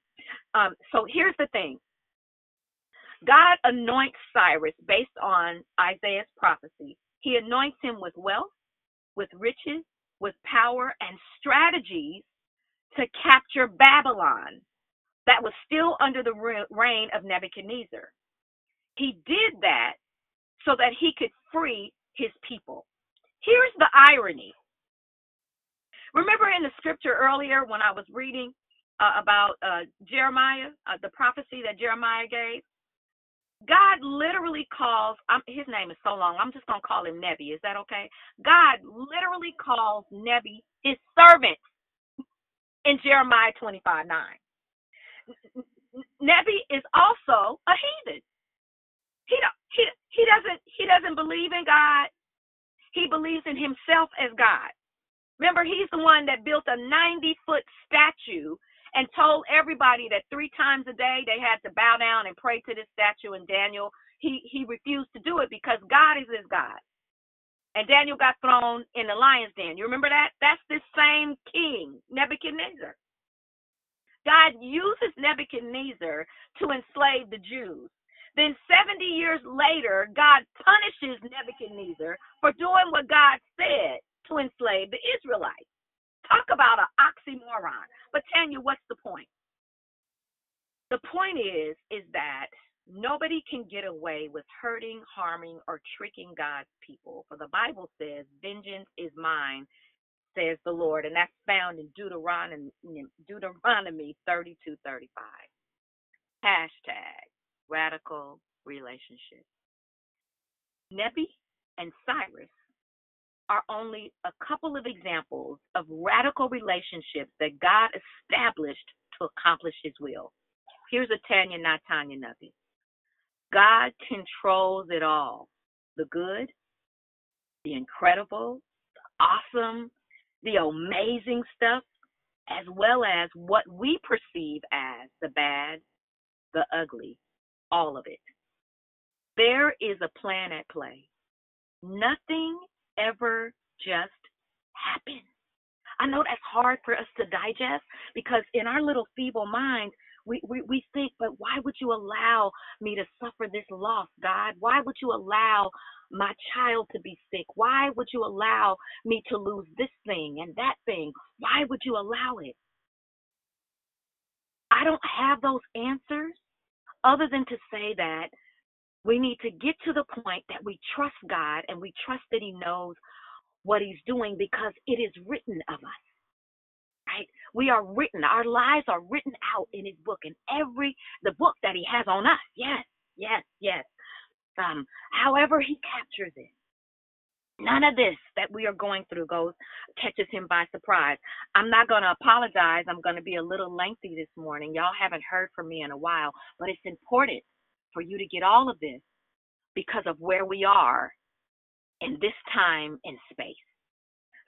Um, so here's the thing God anoints Cyrus based on Isaiah's prophecy. He anoints him with wealth, with riches, with power, and strategies to capture Babylon that was still under the reign of Nebuchadnezzar. He did that so that he could free his people. Here's the irony. Remember in the scripture earlier when I was reading uh, about uh, Jeremiah, uh, the prophecy that Jeremiah gave? God literally calls, um, his name is so long, I'm just going to call him Nebi. Is that okay? God literally calls Nebi his servant in Jeremiah 25 9. Nebi is also a heathen. He, he, he, doesn't, he doesn't believe in God, he believes in himself as God. Remember, he's the one that built a 90 foot statue and told everybody that three times a day they had to bow down and pray to this statue. And Daniel, he, he refused to do it because God is his God. And Daniel got thrown in the lion's den. You remember that? That's the same king, Nebuchadnezzar. God uses Nebuchadnezzar to enslave the Jews. Then 70 years later, God punishes Nebuchadnezzar for doing what God said to enslave the Israelites. Talk about an oxymoron. But Tanya, what's the point? The point is, is that nobody can get away with hurting, harming, or tricking God's people. For the Bible says, vengeance is mine, says the Lord. And that's found in Deuteronomy, Deuteronomy 32, 35. Hashtag radical relationship. Nebi and Cyrus are only a couple of examples of radical relationships that God established to accomplish his will. Here's a Tanya, not Tanya, nothing. God controls it all the good, the incredible, the awesome, the amazing stuff, as well as what we perceive as the bad, the ugly, all of it. There is a plan at play. Nothing ever just happen. I know that's hard for us to digest because in our little feeble minds, we, we, we think, but why would you allow me to suffer this loss, God? Why would you allow my child to be sick? Why would you allow me to lose this thing and that thing? Why would you allow it? I don't have those answers other than to say that we need to get to the point that we trust God and we trust that He knows what He's doing because it is written of us. Right? We are written, our lives are written out in His book, and every the book that He has on us. Yes, yes, yes. Um, however He captures it. None of this that we are going through goes catches him by surprise. I'm not going to apologize. I'm going to be a little lengthy this morning. Y'all haven't heard from me in a while, but it's important for you to get all of this because of where we are in this time and space.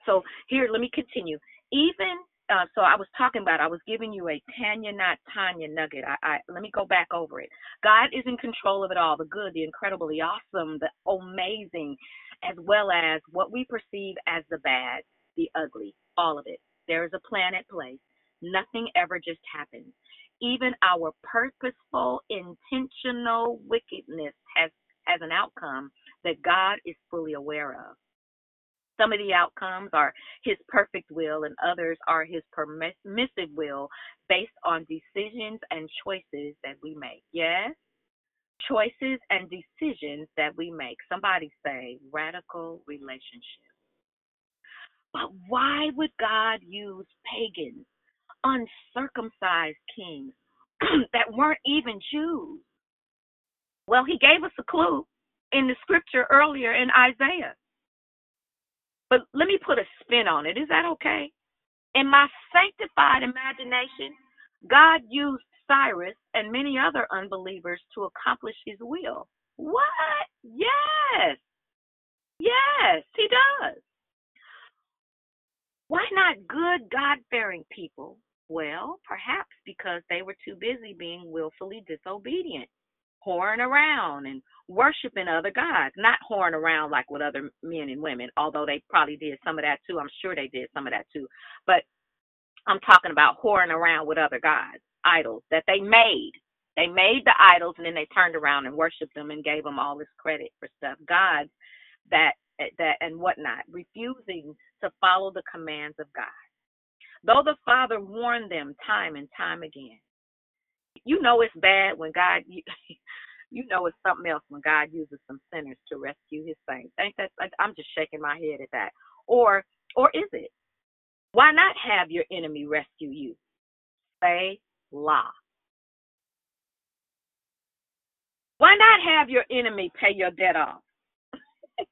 So here, let me continue. Even uh, so, I was talking about. I was giving you a Tanya, not Tanya nugget. I, I let me go back over it. God is in control of it all—the good, the incredible, the awesome, the amazing, as well as what we perceive as the bad, the ugly, all of it. There is a plan at play. Nothing ever just happens even our purposeful, intentional wickedness has, has an outcome that God is fully aware of. Some of the outcomes are His perfect will, and others are His permissive will based on decisions and choices that we make. Yes? Choices and decisions that we make. Somebody say radical relationship. But why would God use pagans uncircumcised kings that weren't even Jews. Well, he gave us a clue in the scripture earlier in Isaiah. But let me put a spin on it. Is that okay? In my sanctified imagination, God used Cyrus and many other unbelievers to accomplish his will. What? Yes. Yes, he does. Why not good, God fearing people well, perhaps because they were too busy being willfully disobedient, whoring around and worshiping other gods. Not whoring around like with other men and women, although they probably did some of that too. I'm sure they did some of that too. But I'm talking about whoring around with other gods, idols that they made. They made the idols and then they turned around and worshiped them and gave them all this credit for stuff. Gods that that and whatnot, refusing to follow the commands of God. Though the Father warned them time and time again. You know it's bad when God you, know it's something else when God uses some sinners to rescue his saints. Ain't that I'm just shaking my head at that. Or or is it? Why not have your enemy rescue you? Say la. Why not have your enemy pay your debt off?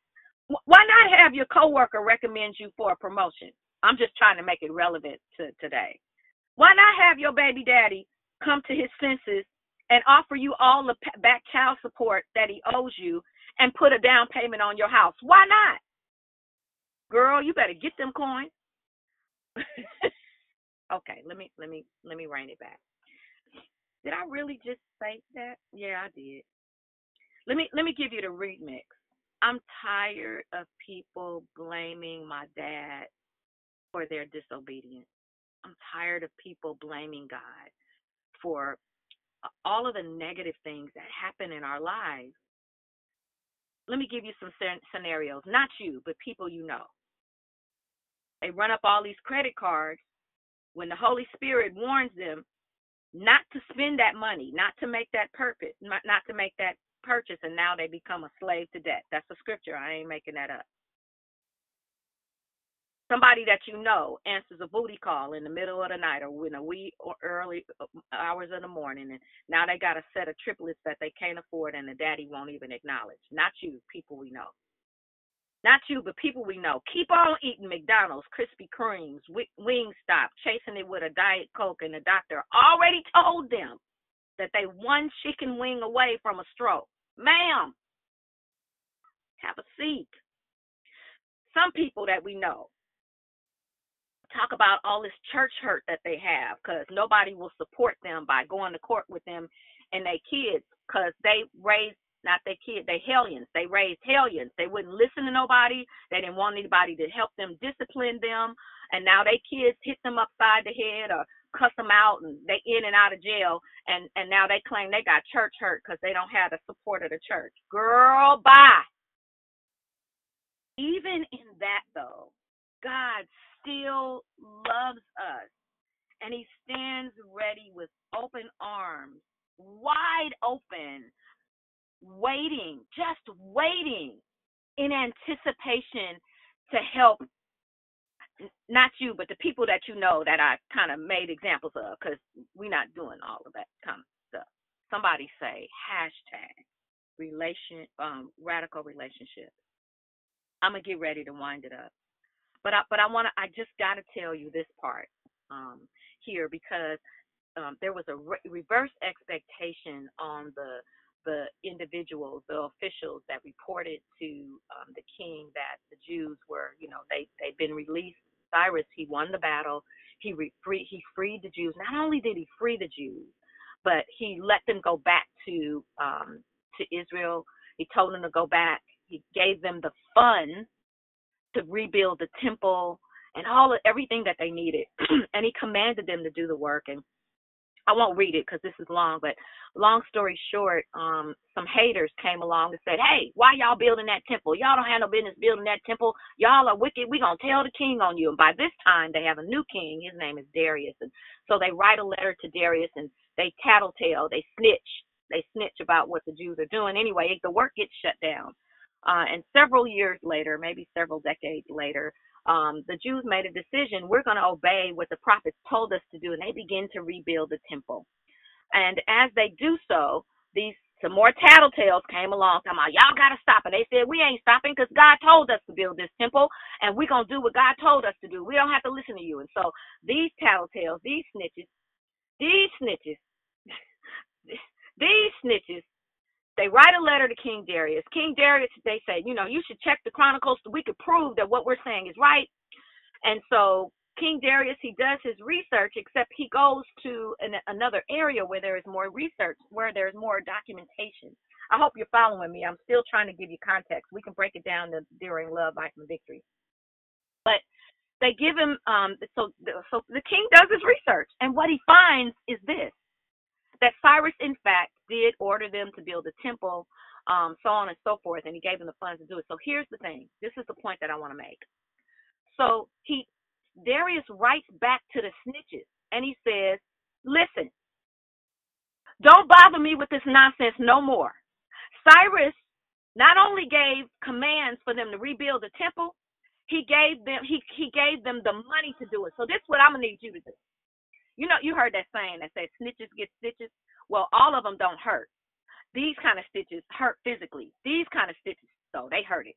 Why not have your coworker recommend you for a promotion? I'm just trying to make it relevant to today. Why not have your baby daddy come to his senses and offer you all the back child support that he owes you and put a down payment on your house? Why not? Girl, you better get them coins. okay, let me let me let me rein it back. Did I really just say that? Yeah, I did. Let me let me give you the remix. I'm tired of people blaming my dad for their disobedience. I'm tired of people blaming God for all of the negative things that happen in our lives. Let me give you some scenarios, not you, but people you know. They run up all these credit cards when the Holy Spirit warns them not to spend that money, not to make that purpose, not, not to make that purchase, and now they become a slave to debt. That's the scripture. I ain't making that up. Somebody that you know answers a booty call in the middle of the night or in a wee or early uh, hours of the morning, and now they got a set of triplets that they can't afford, and the daddy won't even acknowledge. Not you, people we know. Not you, but people we know. Keep on eating McDonald's, Krispy Kremes, wing stop chasing it with a Diet Coke, and the doctor already told them that they one chicken wing away from a stroke. Ma'am, have a seat. Some people that we know talk about all this church hurt that they have because nobody will support them by going to court with them and their kids because they raised not their kids, they hellions. They raised hellions. They wouldn't listen to nobody. They didn't want anybody to help them discipline them. And now they kids hit them upside the head or cuss them out and they in and out of jail and and now they claim they got church hurt because they don't have the support of the church girl bye even in that though god still loves us and he stands ready with open arms wide open waiting just waiting in anticipation to help not you, but the people that you know that I kind of made examples of, because we're not doing all of that kind of stuff. Somebody say hashtag relation um radical relationship. I'm gonna get ready to wind it up, but I but I want to I just got to tell you this part um here because um, there was a re- reverse expectation on the the individuals, the officials that reported to um, the king that the Jews were, you know, they they'd been released. Cyrus, he won the battle. He re- free, he freed the Jews. Not only did he free the Jews, but he let them go back to um, to Israel. He told them to go back. He gave them the funds to rebuild the temple and all of everything that they needed. and he commanded them to do the work. And I won't read it because this is long, but long story short, um, some haters came along and said, Hey, why y'all building that temple? Y'all don't have no business building that temple. Y'all are wicked. we going to tell the king on you. And by this time, they have a new king. His name is Darius. And so they write a letter to Darius and they tattletale, they snitch. They snitch about what the Jews are doing. Anyway, the work gets shut down. Uh, and several years later, maybe several decades later, um, the Jews made a decision we're going to obey what the prophets told us to do, and they begin to rebuild the temple. And as they do so, these some more tattletales came along talking about y'all gotta stop. And they said we ain't stopping because god told us to build this temple and we're gonna do what god told us to do. We don't have to listen to you. And so these tattletales these snitches these snitches these snitches they write a letter to King Darius. King Darius, they say, you know, you should check the chronicles so we could prove that what we're saying is right. And so King Darius, he does his research, except he goes to an, another area where there is more research, where there's more documentation. I hope you're following me. I'm still trying to give you context. We can break it down to, during Love, Life, and Victory. But they give him, um, so, so the king does his research, and what he finds is this that Cyrus, in fact, did order them to build a temple um, so on and so forth, and he gave them the funds to do it. So here's the thing. This is the point that I want to make. So he Darius writes back to the snitches and he says, Listen, don't bother me with this nonsense no more. Cyrus not only gave commands for them to rebuild the temple, he gave them he he gave them the money to do it. So this is what I'm gonna need you to do. You know, you heard that saying that says snitches get stitches. Well, all of them don't hurt. These kind of stitches hurt physically. These kind of stitches, so they hurt it.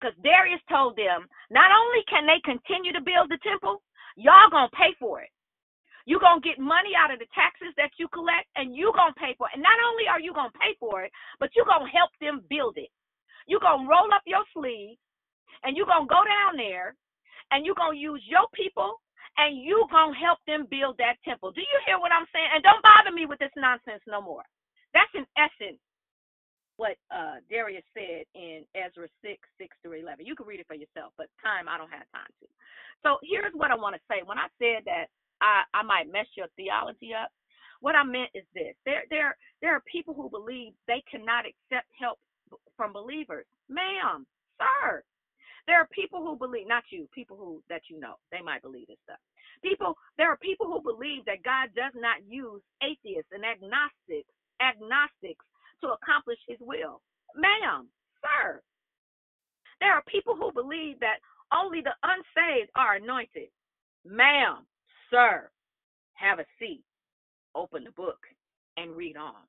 Because Darius told them, not only can they continue to build the temple, y'all gonna pay for it. you gonna get money out of the taxes that you collect, and you gonna pay for it. And not only are you gonna pay for it, but you gonna help them build it. you gonna roll up your sleeve, and you gonna go down there, and you gonna use your people, and you gonna help them build that temple. Do you hear what I'm saying? And don't bother me with this nonsense no more. That's in essence what uh, Darius said in Ezra 6, 6 through 11. You can read it for yourself, but time, I don't have time to. So here's what I want to say. When I said that I, I might mess your theology up, what I meant is this. There, there, there are people who believe they cannot accept help from believers. Ma'am, sir. There are people who believe, not you, people who that you know, they might believe this stuff. People, there are people who believe that God does not use atheists and agnostics, agnostics to accomplish his will. Ma'am, sir, there are people who believe that only the unsaved are anointed. Ma'am, sir, have a seat, open the book, and read on.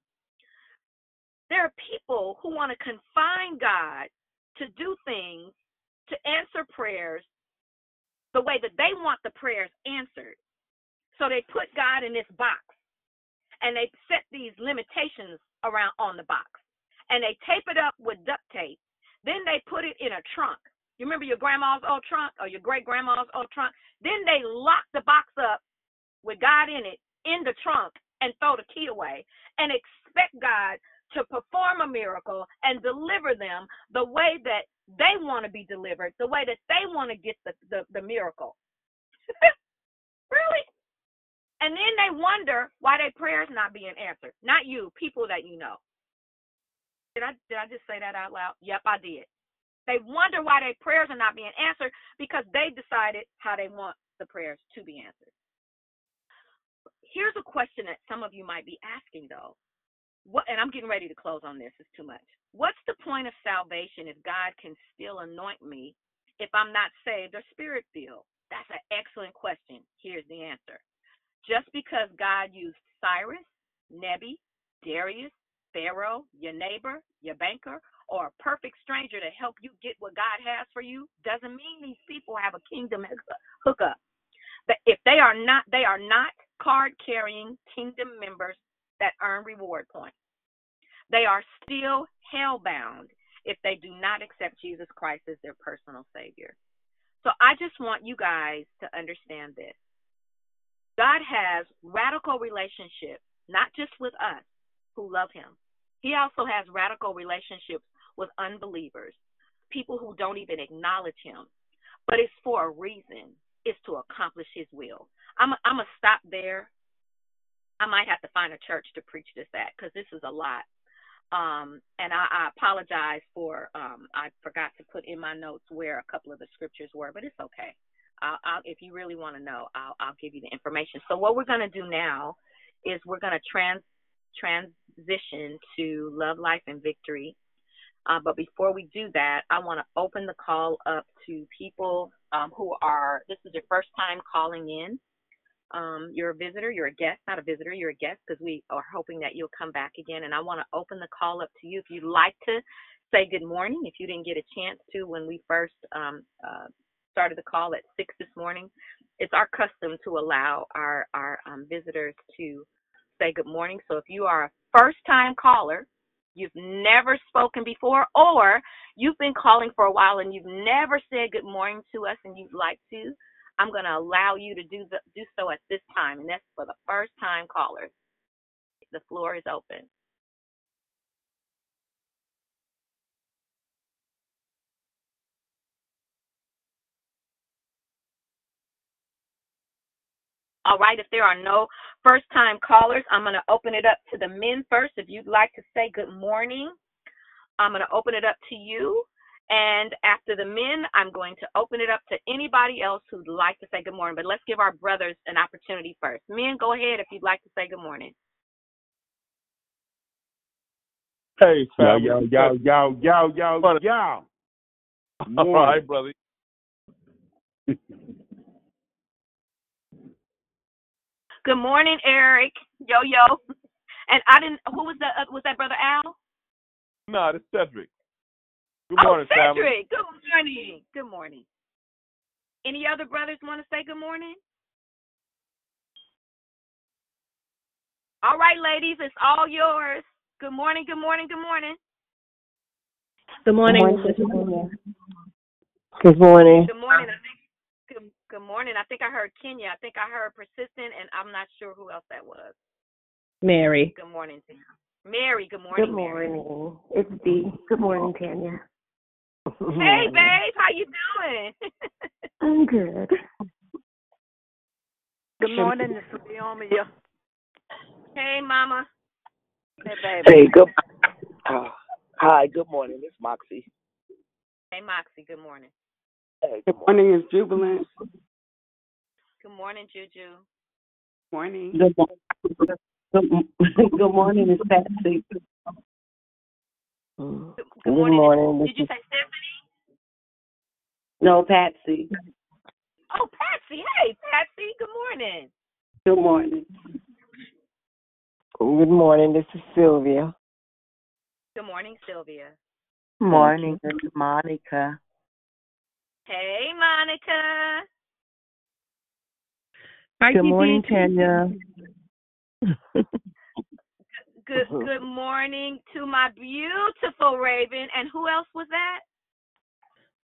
There are people who want to confine God to do things, to answer prayers the way that they want the prayers answered. So they put God in this box and they set these limitations around on the box and they tape it up with duct tape. Then they put it in a trunk. You remember your grandma's old trunk or your great grandma's old trunk? Then they lock the box up with God in it in the trunk and throw the key away and expect God to perform a miracle and deliver them the way that they want to be delivered, the way that they want to get the, the, the miracle. really? And then they wonder why their prayers not being answered. Not you, people that you know. Did I did I just say that out loud? Yep, I did. They wonder why their prayers are not being answered because they decided how they want the prayers to be answered. Here's a question that some of you might be asking though. What and I'm getting ready to close on this, it's too much. What's the point of salvation if God can still anoint me if I'm not saved or spirit filled? That's an excellent question. Here's the answer. Just because God used Cyrus, Nebi, Darius, Pharaoh, your neighbor, your banker, or a perfect stranger to help you get what God has for you doesn't mean these people have a kingdom hookup. If they are not, they are not card carrying kingdom members that earn reward points. They are still hell bound if they do not accept Jesus Christ as their personal Savior. So I just want you guys to understand this. God has radical relationships, not just with us who love Him. He also has radical relationships with unbelievers, people who don't even acknowledge Him. But it's for a reason. It's to accomplish His will. I'm I'm gonna stop there. I might have to find a church to preach this at because this is a lot. Um, and I, I apologize for um, I forgot to put in my notes where a couple of the scriptures were, but it's okay. I'll, I'll, if you really want to know, I'll, I'll give you the information. So what we're going to do now is we're going to trans transition to love, life, and victory. Uh, but before we do that, I want to open the call up to people um, who are. This is your first time calling in. Um, you're a visitor, you're a guest, not a visitor, you're a guest because we are hoping that you'll come back again. And I want to open the call up to you if you'd like to say good morning. If you didn't get a chance to when we first um, uh, started the call at six this morning. It's our custom to allow our our um, visitors to say good morning. So if you are a first time caller, you've never spoken before, or you've been calling for a while and you've never said good morning to us and you'd like to, I'm going to allow you to do the, do so at this time, and that's for the first time callers. The floor is open. All right, if there are no first time callers, I'm going to open it up to the men first. If you'd like to say good morning, I'm going to open it up to you. And after the men, I'm going to open it up to anybody else who'd like to say good morning. But let's give our brothers an opportunity first. Men, go ahead if you'd like to say good morning. Hey, Yo, family. yo, yo, yo, yo, yo, Brother. yo. All right, brother. Good morning, Eric. Yo, yo. And I didn't, who was that? Uh, was that Brother Al? No, this Cedric. Good oh, morning, family. Good morning. Good morning. Any other brothers want to say good morning? All right, ladies, it's all yours. Good morning, good morning, good morning. Good morning. morning, Sister Sister Good morning. Good morning. I think good, good morning. I think I heard Kenya. I think I heard persistent and I'm not sure who else that was. Mary. Good morning, Tina. Mary, good morning. Good Mary. morning. It's Dee. Good morning, Tanya. Hey babe, how you doing? I'm good. Good morning, this is Leomia. hey mama. Hey, baby. Hey, good. Uh, hi, good morning. It's Moxie. Hey Moxie, good morning. Hey, Good morning, it's Jubilant. Good morning, Juju. Morning. Good, mo- good, good morning, it's Patsy. Good, good Good morning. morning, Did you this say Stephanie? No, Patsy. Oh, Patsy. Hey, Patsy. Good morning. Good morning. Good morning. This is Sylvia. Good morning, Sylvia. Morning, this is Monica. Hey, Monica. Hi, Good Gigi. morning, Tanya. Good good morning to my beautiful Raven. And who else was that?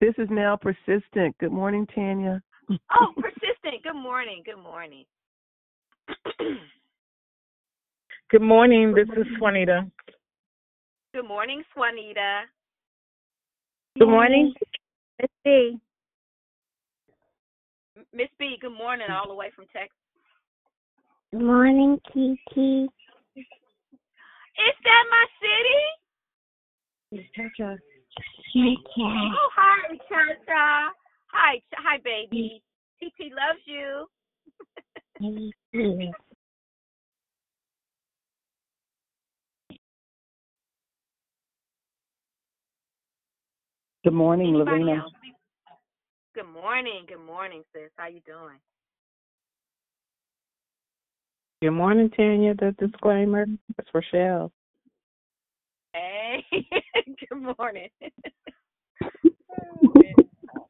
This is now persistent. Good morning, Tanya. Oh, persistent. Good morning. Good morning. Good morning. This is Juanita. Good morning, Swanita. Good morning. Let's see. M- Miss B, good morning, all the way from Texas. Good morning, Kiki. Is that my city? Okay. Oh, hi, Chacha. Hi, Ch- hi, baby. TT loves you. Good morning, Anybody Lavina. Good morning. Good morning, sis. How you doing? Good morning, Tanya. The disclaimer. It's Rochelle. Hey. good morning.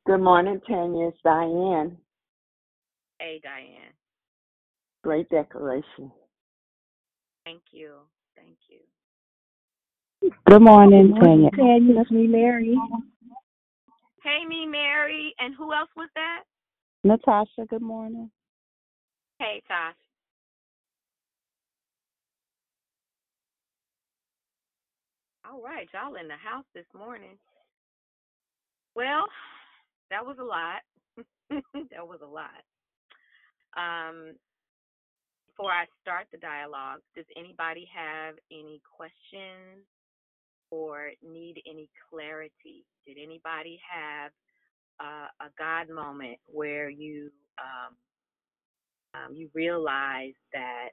Good morning, Tanya. It's Diane. hey, Diane. Great decoration. Thank you. Thank you. Good morning, Tanya. Tanya. That's me, Mary. Hey, me, Mary. And who else was that? Natasha, good morning. Hey, Tosh. All right, y'all in the house this morning. Well, that was a lot. that was a lot. Um, before I start the dialogue, does anybody have any questions or need any clarity? Did anybody have uh, a God moment where you um, um, you realize that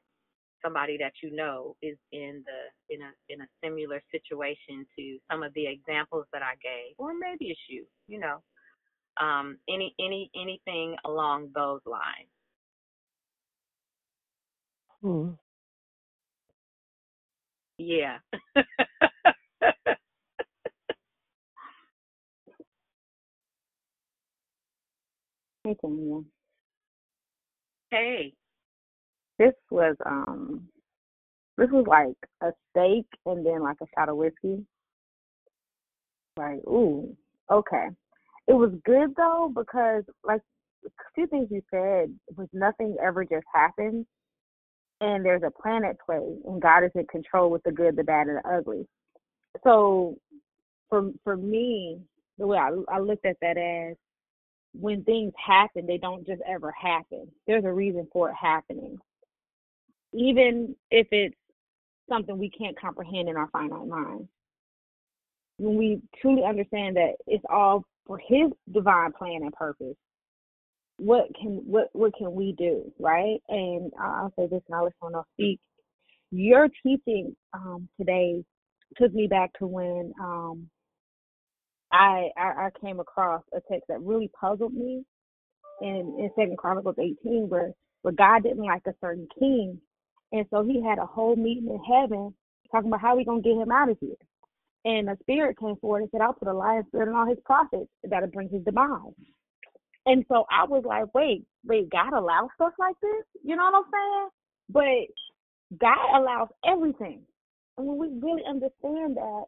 somebody that you know is in the in a in a similar situation to some of the examples that I gave, or maybe it's you, you know, um, any any anything along those lines. Hmm. Yeah. Hey, Tanya. hey. This was um, this was like a steak and then like a shot of whiskey. Like, ooh, okay. It was good though because like a few things you said was nothing ever just happens, and there's a plan at play, and God is in control with the good, the bad, and the ugly. So, for for me, the way I I looked at that as when things happen, they don't just ever happen. There's a reason for it happening, even if it's something we can't comprehend in our finite mind. when we truly understand that it's all for His divine plan and purpose, what can what what can we do, right? And I'll say this, and I'll let someone else speak. Your teaching um, today took me back to when um, I, I I came across a text that really puzzled me in in Second Chronicles 18, where where God didn't like a certain king, and so He had a whole meeting in heaven talking about how we gonna get him out of here. And the spirit came forward and said, "I'll put a lion spirit on all his prophets that'll bring his demise." And so I was like, "Wait, wait, God allows stuff like this? You know what I'm saying?" But God allows everything, and when we really understand that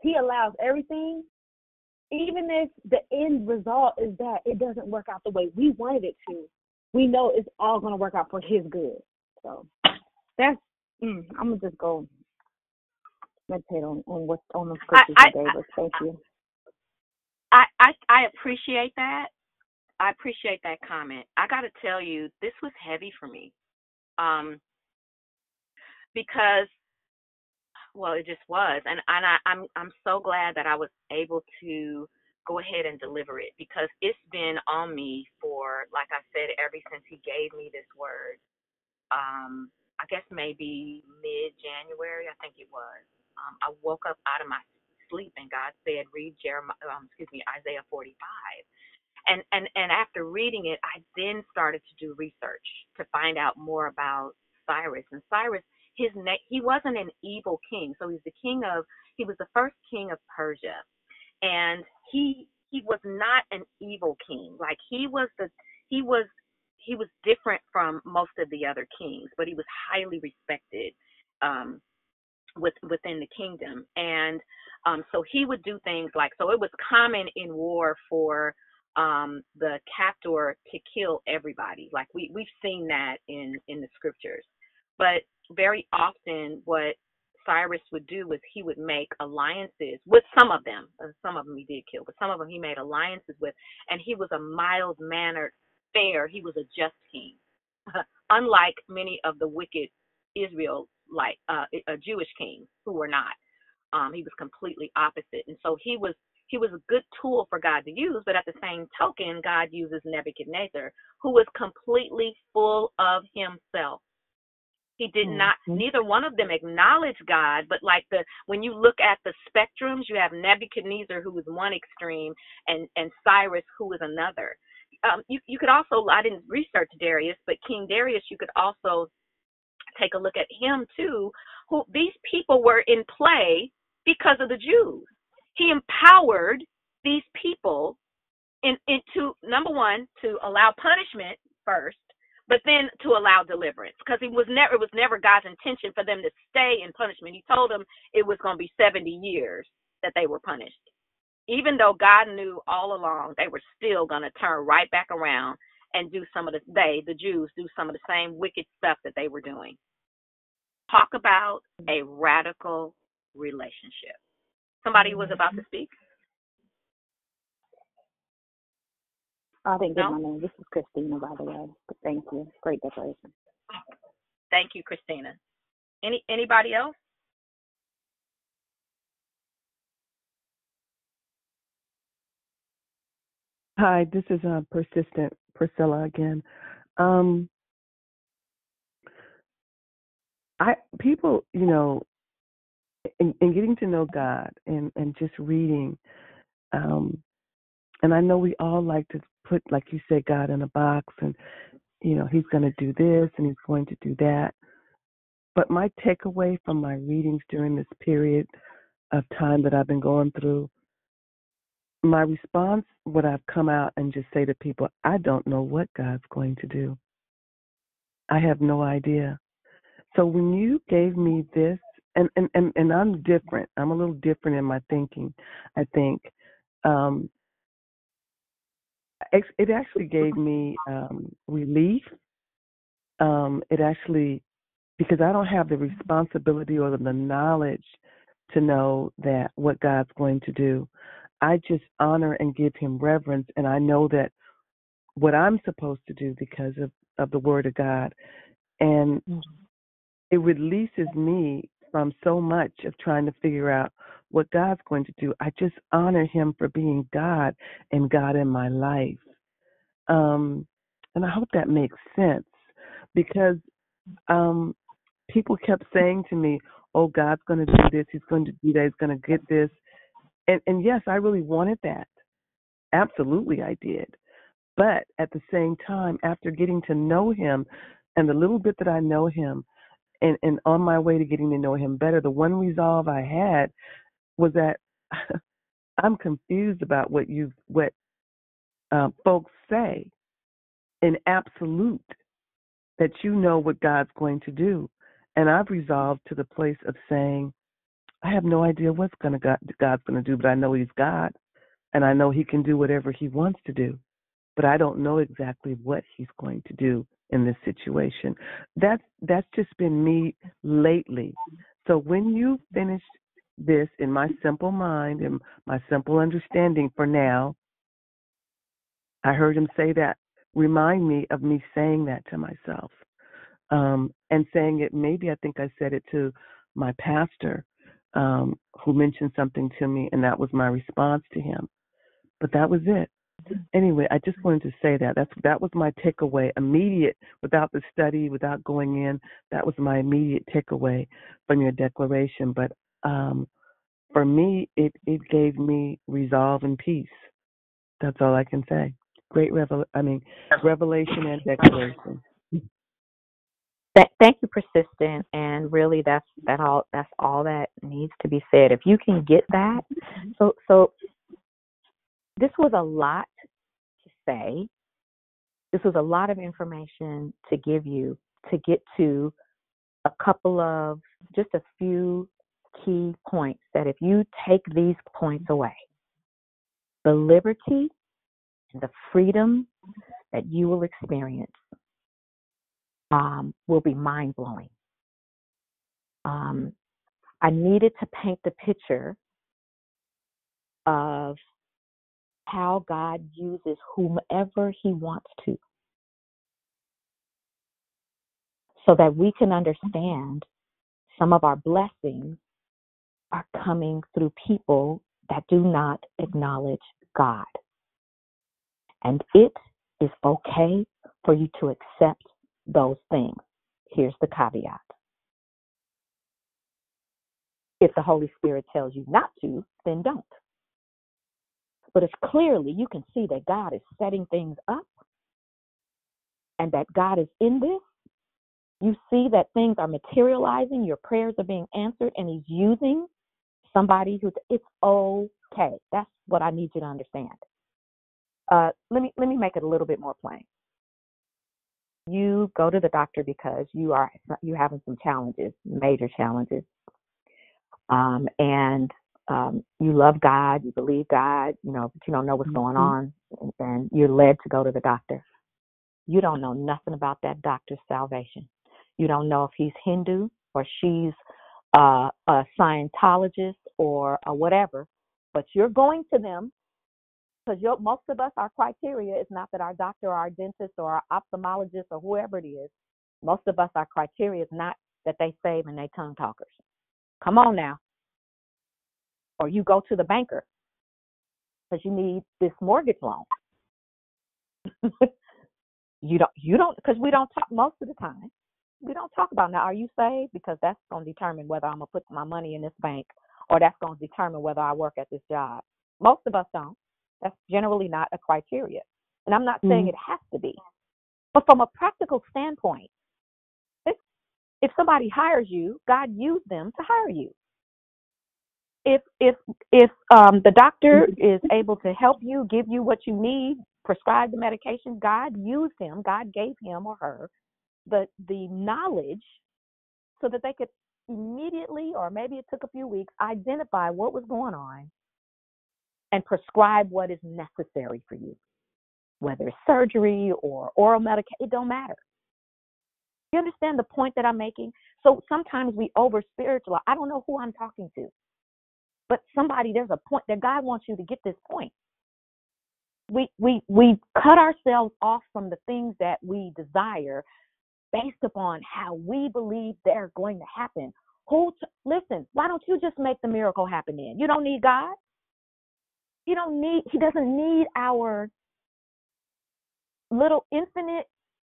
He allows everything, even if the end result is that it doesn't work out the way we wanted it to, we know it's all going to work out for His good. So that's mm, I'm gonna just go meditate on on what on the scriptures I- you gave us. Thank you. I, I I appreciate that. I appreciate that comment. I got to tell you, this was heavy for me, um, because well, it just was, and and I, I'm I'm so glad that I was able to go ahead and deliver it because it's been on me for, like I said, ever since he gave me this word. Um, I guess maybe mid January, I think it was. Um, I woke up out of my sleep and God said, read Jeremiah, um, excuse me, Isaiah 45 and and and after reading it i then started to do research to find out more about cyrus. And cyrus his name he wasn't an evil king. So he's the king of he was the first king of persia. And he he was not an evil king. Like he was the he was he was different from most of the other kings but he was highly respected um with within the kingdom. And um so he would do things like so it was common in war for um the captor to kill everybody. Like we we've seen that in in the scriptures. But very often what cyrus would do was he would make alliances with some of them. Uh, some of them he did kill but some of them he made alliances with. And he was a mild mannered fair. He was a just king. Unlike many of the wicked israel like uh, uh jewish kings who were not. Um he was completely opposite. And so he was he was a good tool for God to use, but at the same token, God uses Nebuchadnezzar, who was completely full of himself. He did not neither one of them acknowledge God, but like the when you look at the spectrums, you have Nebuchadnezzar who is one extreme and and Cyrus who is another. Um you you could also I didn't research Darius, but King Darius you could also take a look at him too, who these people were in play because of the Jews. He empowered these people in, into number one to allow punishment first but then to allow deliverance because it was never it was never god's intention for them to stay in punishment. He told them it was going to be 70 years that they were punished even though god knew all along they were still going to turn right back around and do some of the they the jews do some of the same wicked stuff that they were doing talk about a radical relationship Somebody was about to speak. I didn't get No? my name. This is Christina, by the way. Thank you. Great decoration. Thank you, Christina. Any anybody else? Hi, this is uh, persistent Priscilla again. Um, I people, you know, in, in getting to know God and and just reading, um, and I know we all like to put, like you said, God in a box, and you know, He's going to do this and He's going to do that. But my takeaway from my readings during this period of time that I've been going through, my response would I've come out and just say to people, I don't know what God's going to do. I have no idea. So when you gave me this, and and and, and I'm different. I'm a little different in my thinking. I think um, ex- it actually gave me um, relief. Um, it actually because I don't have the responsibility or the knowledge to know that what God's going to do. I just honor and give Him reverence, and I know that what I'm supposed to do because of of the Word of God, and it releases me from so much of trying to figure out what God's going to do. I just honor Him for being God and God in my life. Um, and I hope that makes sense because um, people kept saying to me, "Oh, God's going to do this. He's going to do that. He's going to get this." And and yes, I really wanted that. Absolutely, I did. But at the same time, after getting to know Him, and the little bit that I know Him, and and on my way to getting to know Him better, the one resolve I had was that I'm confused about what you what uh, folks say in absolute that you know what God's going to do. And I've resolved to the place of saying, I have no idea what's gonna God, God's to do, but I know He's God, and I know He can do whatever He wants to do. But I don't know exactly what He's going to do in this situation. That's that's just been me lately. So when you finish this in my simple mind and my simple understanding for now, I heard him say that. Remind me of me saying that to myself. Um, and saying it, maybe I think I said it to my pastor, um, who mentioned something to me, and that was my response to him. But that was it. Anyway, I just wanted to say that. That's that was my takeaway, immediate, without the study, without going in. That was my immediate takeaway from your declaration. But um, for me, it it gave me resolve and peace. That's all I can say. Great revel. I mean, revelation and declaration. Th- thank you, persistent, and really, that's that all. That's all that needs to be said. If you can get that, mm-hmm. so so this was a lot to say. This was a lot of information to give you to get to a couple of just a few key points that if you take these points away, the liberty and the freedom that you will experience um, will be mind blowing. Um, I needed to paint the picture of how God uses whomever He wants to so that we can understand some of our blessings are coming through people that do not acknowledge God. And it is okay for you to accept those things. Here's the caveat. If the Holy Spirit tells you not to, then don't. But if clearly you can see that God is setting things up and that God is in this, you see that things are materializing, your prayers are being answered, and He's using somebody who's, it's okay. That's what I need you to understand. Uh, let me let me make it a little bit more plain. You go to the doctor because you are you having some challenges, major challenges, um, and um, you love God, you believe God, you know, but you don't know what's going on, and, and you're led to go to the doctor. You don't know nothing about that doctor's salvation. You don't know if he's Hindu or she's uh, a Scientologist or a whatever, but you're going to them because most of us, our criteria is not that our doctor or our dentist or our ophthalmologist or whoever it is. Most of us, our criteria is not that they save and they tongue talkers. Come on now. Or you go to the banker because you need this mortgage loan. you don't, you don't, because we don't talk most of the time. We don't talk about now. Are you saved? Because that's going to determine whether I'm gonna put my money in this bank, or that's going to determine whether I work at this job. Most of us don't. That's generally not a criteria. And I'm not saying Mhm. it has to be. But from a practical standpoint, if, if somebody hires you, God used them to hire you. If if if um, the doctor is able to help you, give you what you need, prescribe the medication, God used him. God gave him or her the the knowledge so that they could immediately, or maybe it took a few weeks, identify what was going on and prescribe what is necessary for you, whether it's surgery or oral medication, it don't matter. You understand the point that I'm making? So sometimes we over spiritualize. I don't know who I'm talking to, but somebody, there's a point that God wants you to get this point. We we we cut ourselves off from the things that we desire based upon how we believe they're going to happen Who? T- listen, why don't you just make the miracle happen? Then you don't need God. He don't need. He doesn't need our little infinite.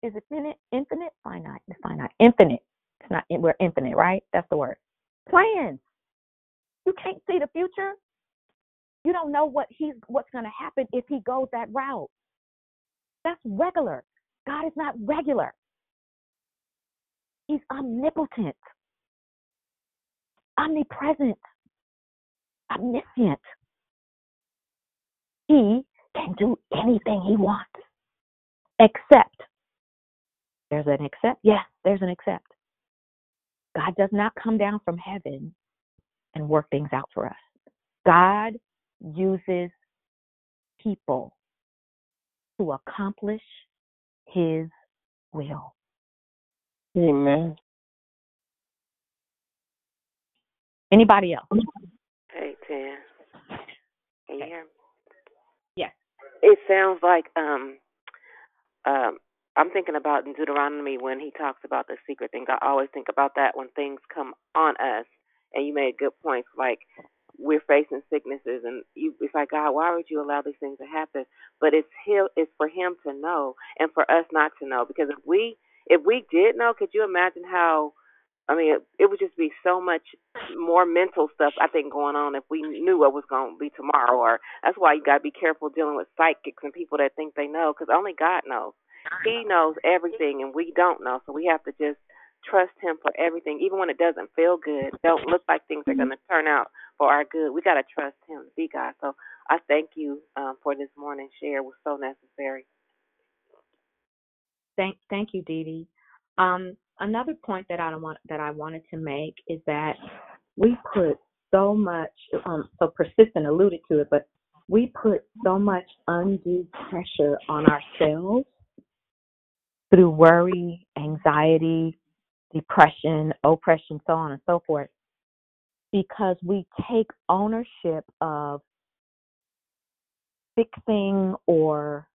Is it infinite Infinite? Finite? it's Finite? Infinite. It's not. We're infinite, right? That's the word. Plans. You can't see the future. You don't know what he's what's going to happen if he goes that route. That's regular. God is not regular. He's omnipotent, omnipresent, omniscient. He can do anything he wants, except there's an except. Yes, there's an except. God does not come down from heaven and work things out for us. God uses people to accomplish his will. Amen. Anybody else? Hey, Tan. Can you hear me? It sounds like um um I'm thinking about in Deuteronomy when he talks about the secret thing. I always think about that when things come on us. And you made good points, like we're facing sicknesses, and you, it's like God, why would you allow these things to happen? But it's him, it's for Him to know, and for us not to know. Because if we if we did know, could you imagine how? I mean, it, it would just be so much more mental stuff I think going on if we knew what was going to be tomorrow. Or that's why you got to be careful dealing with psychics and people that think they know, because only God knows. He knows everything, and we don't know. So we have to just trust Him for everything, even when it doesn't feel good, don't look like things are going to turn out for our good. We got to trust Him to be God. So I thank you um, for this morning share. It was so necessary. Thank, thank you, Dee Dee. Um, another point that I don't want that I wanted to make is that we put so much. Um, so persistent alluded to it, but we put so much undue pressure on ourselves through worry, anxiety, depression, oppression, so on and so forth, because we take ownership of fixing or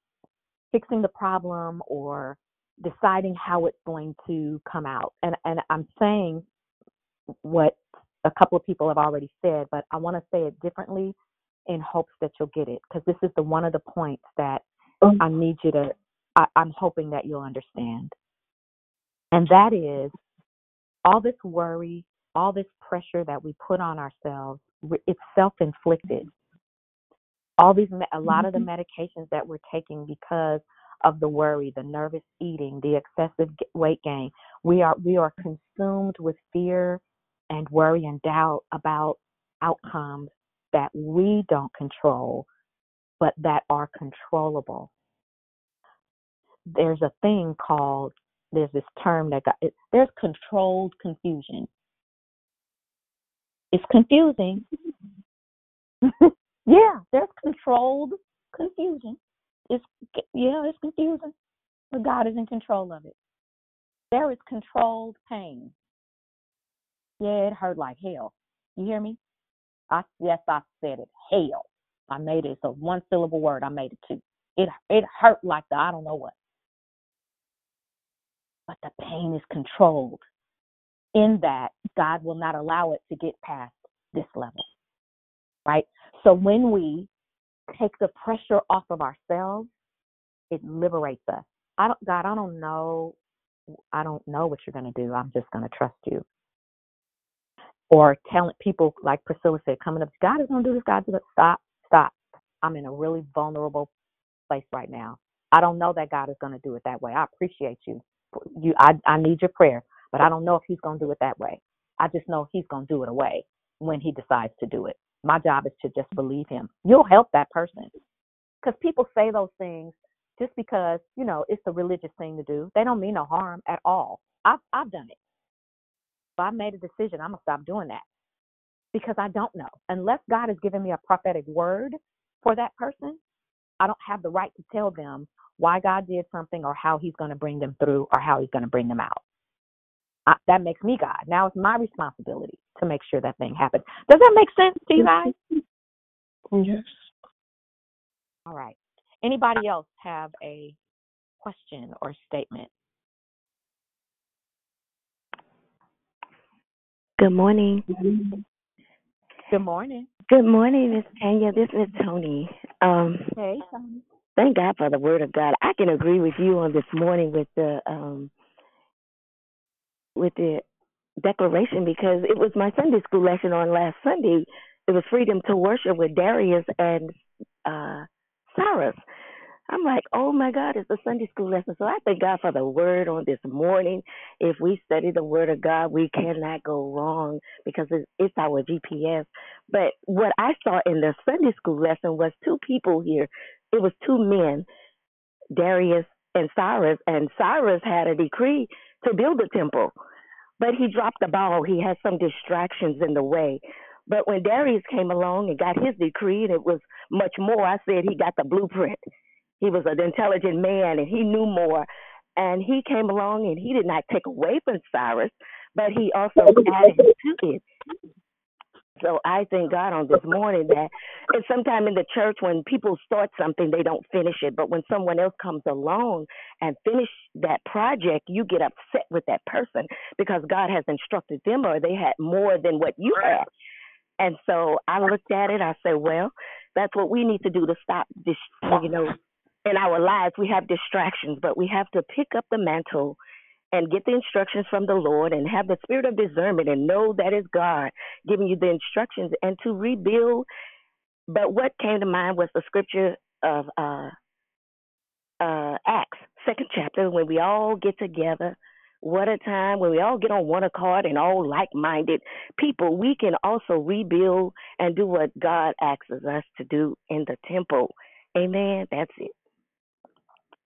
fixing the problem or deciding how it's going to come out. And and I'm saying what a couple of people have already said, but I want to say it differently in hopes that you'll get it because this is the one of the points that mm. I need you to I, I'm hoping that you'll understand. And that is all this worry, all this pressure that we put on ourselves, it's self-inflicted. All these a lot of the mm-hmm. medications that we're taking because of the worry, the nervous eating, the excessive weight gain. We are we are consumed with fear and worry and doubt about outcomes that we don't control, but that are controllable. There's a thing called there's this term that got it, there's controlled confusion. It's confusing. yeah, there's controlled confusion. It's yeah, it's confusing, but God is in control of it. There is controlled pain. Yeah, it hurt like hell. You hear me? I yes, I said it. Hell. I made it. It's a one syllable word. I made it two. It it hurt like the I don't know what. But the pain is controlled. In that God will not allow it to get past this level. Right? So when we take the pressure off of ourselves, it liberates us. I don't God, I don't know I don't know what you're gonna do. I'm just gonna trust you. Or telling people like Priscilla said, coming up, God is gonna do this, God do that. Stop, stop. I'm in a really vulnerable place right now. I don't know that God is gonna do it that way. I appreciate you. You I I need your prayer, but I don't know if he's gonna do it that way. I just know he's gonna do it away when he decides to do it. My job is to just believe him. You'll help that person. Because people say those things just because, you know, it's the religious thing to do. They don't mean no harm at all. I've I've done it. If I made a decision, I'm gonna stop doing that. Because I don't know. Unless God has given me a prophetic word for that person, I don't have the right to tell them why God did something or how he's gonna bring them through or how he's gonna bring them out. I, that makes me God. Now it's my responsibility to make sure that thing happens. Does that make sense to you guys? Yes. All right. Anybody else have a question or statement? Good morning. Good morning. Good morning, Miss Tanya. This is Tony. Um, Hey, Tony. thank God for the Word of God. I can agree with you on this morning with the um, with the declaration because it was my Sunday school lesson on last Sunday. It was freedom to worship with Darius and uh, Cyrus. I'm like, oh my God, it's a Sunday school lesson. So I thank God for the word on this morning. If we study the word of God, we cannot go wrong because it's, it's our GPS. But what I saw in the Sunday school lesson was two people here. It was two men, Darius and Cyrus, and Cyrus had a decree to build a temple, but he dropped the ball. He had some distractions in the way. But when Darius came along and got his decree, and it was much more, I said he got the blueprint. He was an intelligent man and he knew more. And he came along and he did not take away from Cyrus, but he also added to it. So I thank God on this morning that and sometime in the church when people start something they don't finish it, but when someone else comes along and finish that project, you get upset with that person because God has instructed them or they had more than what you had. And so I looked at it. I said, well, that's what we need to do to stop this. You know, in our lives we have distractions, but we have to pick up the mantle and get the instructions from the Lord and have the spirit of discernment and know that is God giving you the instructions and to rebuild. But what came to mind was the scripture of uh, uh, Acts, second chapter, when we all get together. What a time when we all get on one accord and all like minded people. We can also rebuild and do what God asks us to do in the temple. Amen. That's it.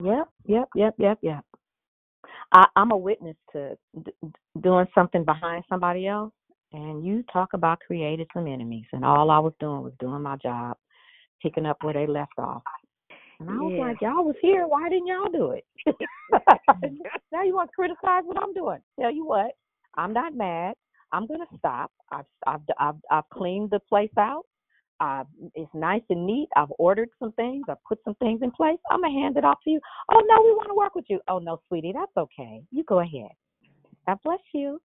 Yep, yep, yep, yep, yep. I, I'm a witness to d- doing something behind somebody else, and you talk about created some enemies, and all I was doing was doing my job, picking up where they left off. And I was Yeah. like, y'all was here, why didn't y'all do it? now you want to criticize what I'm doing? Tell you what, I'm not mad. I'm gonna stop. I've I've I've, I've cleaned the place out. Uh, it's nice and neat. I've ordered some things. I've put some things in place. I'm gonna hand it off to you. Oh no, we want to work with you. Oh no, sweetie, that's okay. You go ahead. God bless you.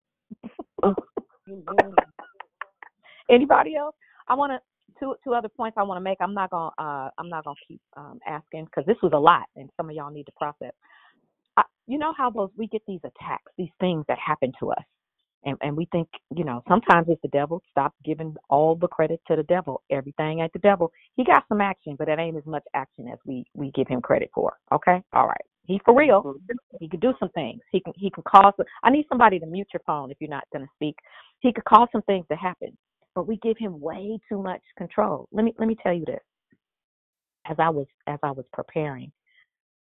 Anybody else? I want to two two other points I want to make. I'm not gonna uh I'm not gonna keep um asking because this was a lot and some of y'all need to process. I, you know how those we get these attacks, these things that happen to us, and and we think you know sometimes it's the devil. Stop giving all the credit to the devil. Everything ain't the devil. He got some action, but it ain't as much action as we we give him credit for. Okay, all right. He for real. He could do some things. He can he can cause. I need somebody to mute your phone if you're not going to speak. He could cause some things to happen, but we give him way too much control. Let me let me tell you this. As I was as I was preparing,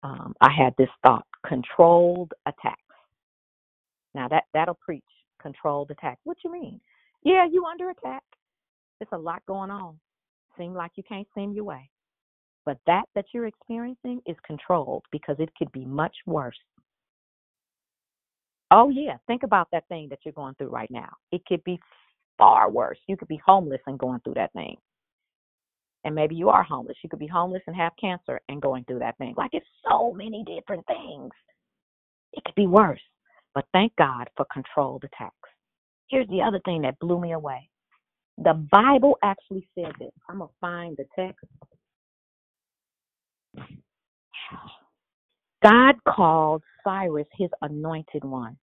um, I had this thought: controlled attacks. Now that that'll preach controlled attack. What you mean? Yeah, you under attack. It's a lot going on. Seem like you can't seem your way. But that that you're experiencing is controlled because it could be much worse. Oh yeah, think about that thing that you're going through right now. It could be far worse. You could be homeless and going through that thing. And maybe you are homeless. You could be homeless and have cancer and going through that thing. Like it's so many different things. It could be worse. But thank God for controlled attacks. Here's the other thing that blew me away. The Bible actually said this. I'm going to find the text. God called Cyrus his anointed one.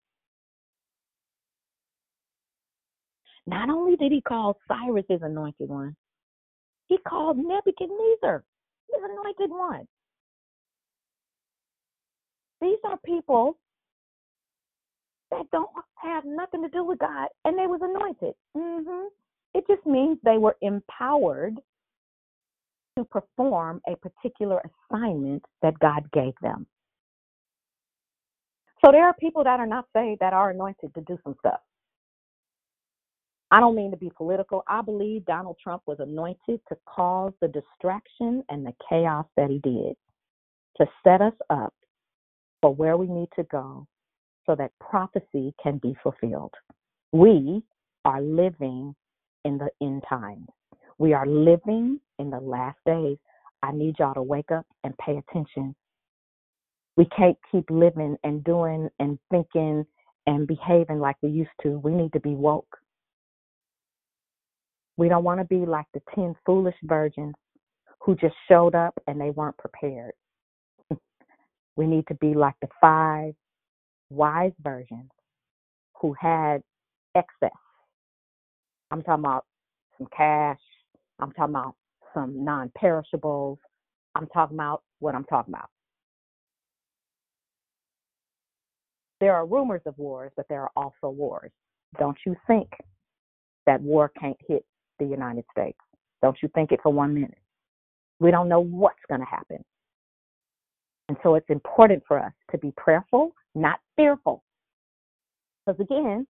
Not only did he call Cyrus his anointed one, he called Nebuchadnezzar his anointed one. These are people that don't have nothing to do with God, and they was anointed. hmm It just means they were empowered to perform a particular assignment that God gave them. So there are people that are not saved that are anointed to do some stuff. I don't mean to be political. I believe Donald Trump was anointed to cause the distraction and the chaos that he did to set us up for where we need to go so that prophecy can be fulfilled. We are living in the end times. We are living in the last days. I need y'all to wake up and pay attention. We can't keep living and doing and thinking and behaving like we used to. We need to be woke. We don't want to be like the 10 foolish virgins who just showed up and they weren't prepared. we need to be like the five wise virgins who had excess. I'm talking about some cash. I'm talking about some non perishables. I'm talking about what I'm talking about. There are rumors of wars, but there are also wars. Don't you think that war can't hit the United States? Don't you think it for one minute? We don't know what's going to happen. And so it's important for us to be prayerful, not fearful. Because again,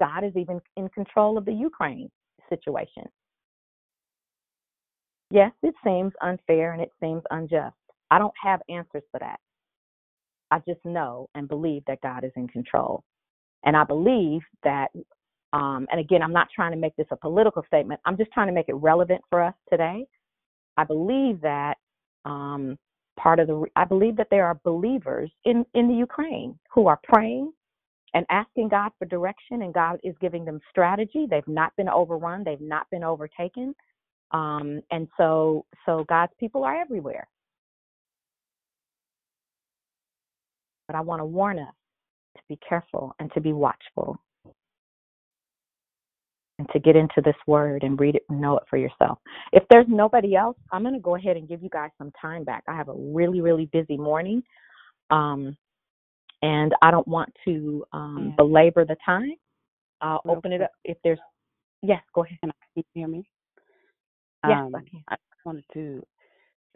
God is even in control of the Ukraine situation. Yes, it seems unfair and it seems unjust. I don't have answers for that. I just know and believe that God is in control. And I believe that, um, and again, I'm not trying to make this a political statement, I'm just trying to make it relevant for us today. I believe that um, part of the, I believe that there are believers in, in the Ukraine who are praying and asking God for direction, and God is giving them strategy. They've not been overrun, they've not been overtaken. Um, and so, so God's people are everywhere. But I want to warn us to be careful and to be watchful and to get into this word and read it and know it for yourself. If there's nobody else, I'm going to go ahead and give you guys some time back. I have a really, really busy morning. Um, and I don't want to um, belabor the time. I'll Real open it up if there's. Yes, go ahead. Can you hear me? Yes, um, I can. I just wanted to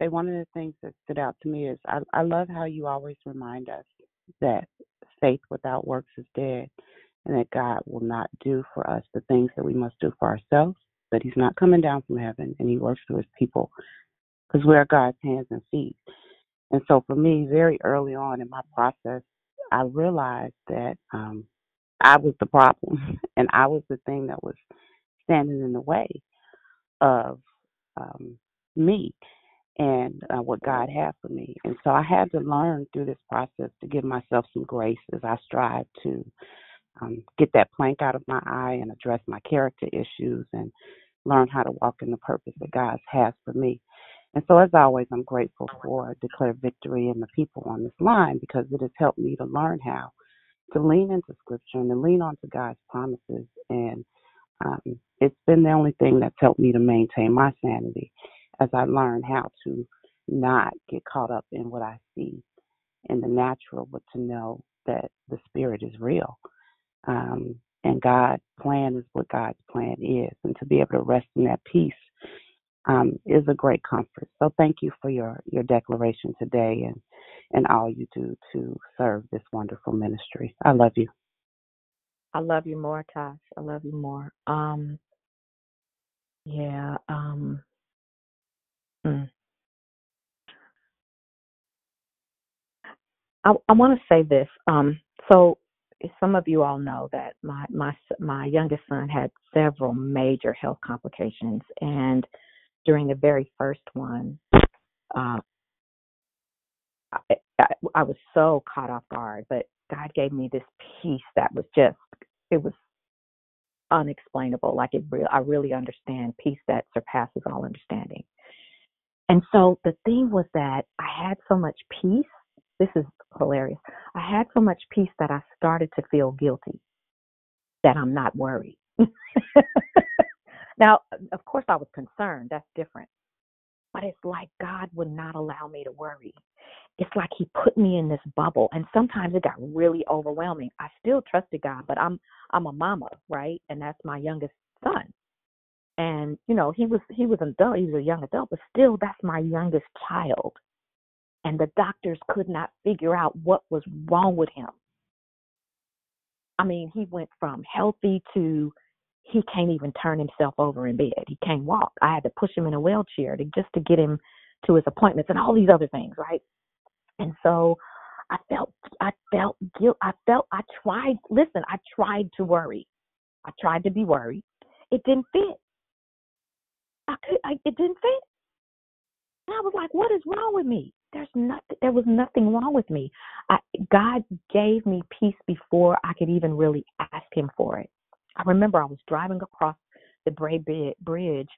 say one of the things that stood out to me is I, I love how you always remind us that faith without works is dead and that God will not do for us the things that we must do for ourselves, that He's not coming down from heaven and He works through His people because we are God's hands and feet. And so for me, very early on in my process, I realized that um, I was the problem and I was the thing that was standing in the way of um, me and uh, what God had for me. And so I had to learn through this process to give myself some grace as I strive to um, get that plank out of my eye and address my character issues and learn how to walk in the purpose that God has for me. And so, as always, I'm grateful for Declare Victory and the people on this line because it has helped me to learn how to lean into Scripture and to lean onto God's promises. And um, it's been the only thing that's helped me to maintain my sanity as I learn how to not get caught up in what I see in the natural, but to know that the Spirit is real. Um, and God's plan is what God's plan is. And to be able to rest in that peace um, is a great comfort. So thank you for your, your declaration today and, and all you do to serve this wonderful ministry. I love you. I love you more, Tosh. I love you more. Um, yeah. Um, mm. I I want to say this. Um, so some of you all know that my my my youngest son had several major health complications, and during the very first one, uh, I, I, was so caught off guard. But God gave me this peace that was just it was unexplainable. Like it, real I really understand peace that surpasses all understanding. And so the thing was that I had so much peace. This is hilarious. I had so much peace that I started to feel guilty that I'm not worried. now, of course, I was concerned. That's different. But it's like God would not allow me to worry. It's like He put me in this bubble, and sometimes it got really overwhelming. I still trusted God, but I'm I'm a mama, right? And that's my youngest son. And you know, he was he was an adult. He was a young adult, but still, that's my youngest child. And the doctors could not figure out what was wrong with him. I mean, he went from healthy to he can't even turn himself over in bed. He can't walk. I had to push him in a wheelchair to just to get him to his appointments and all these other things, right? And so I felt I felt guilt. I felt I tried. Listen, I tried to worry. I tried to be worried. It didn't fit. I could. I, it didn't fit. And I was like, "What is wrong with me?" There's nothing. There was nothing wrong with me. I, God gave me peace before I could even really ask Him for it. I remember I was driving across the Bray Bridge,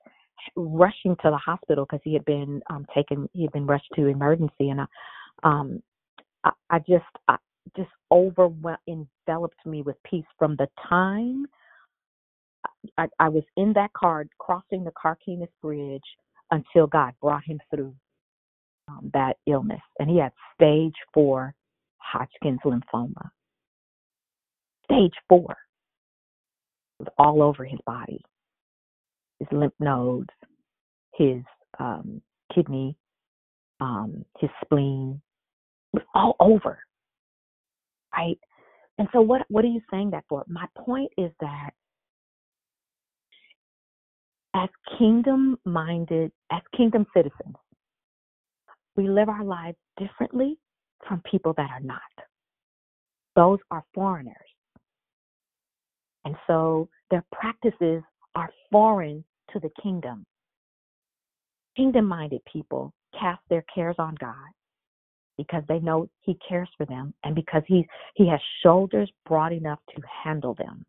rushing to the hospital because he had been um taken. He had been rushed to emergency, and I, um, I, I just, I just overwhelmed, enveloped me with peace from the time I, I was in that car crossing the Carquinez Bridge until God brought him through um, that illness, and he had stage four Hodgkin's lymphoma. Stage four, it was all over his body, his lymph nodes, his um, kidney, um, his spleen, it was all over, right? And so, what what are you saying that for? My point is that as kingdom minded, as kingdom citizens, we live our lives differently from people that are not. Those are foreigners. And so their practices are foreign to the kingdom. Kingdom minded people cast their cares on God because they know He cares for them and because He, he has shoulders broad enough to handle them.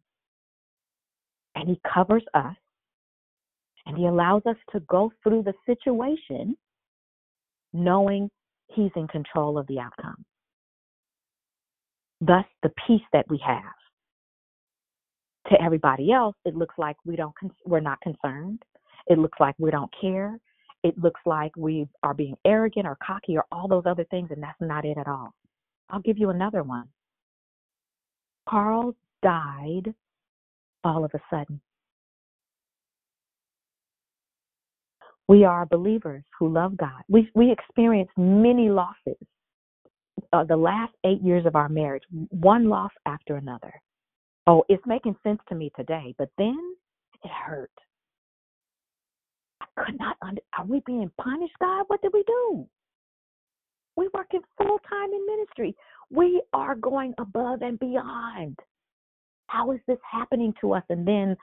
And He covers us and He allows us to go through the situation knowing He's in control of the outcome. Thus, the peace that we have. To everybody else, it looks like we don't we're not concerned. It looks like we don't care. It looks like we are being arrogant or cocky or all those other things, and that's not it at all. I'll give you another one. Carl died all of a sudden. We are believers who love God. We we experienced many losses. Uh, the last eight years of our marriage, one loss after another. Oh, it's making sense to me today, but then it hurt. I could not. Under, are we being punished, God? What did we do? We working full time in ministry. We are going above and beyond. How is this happening to us? And then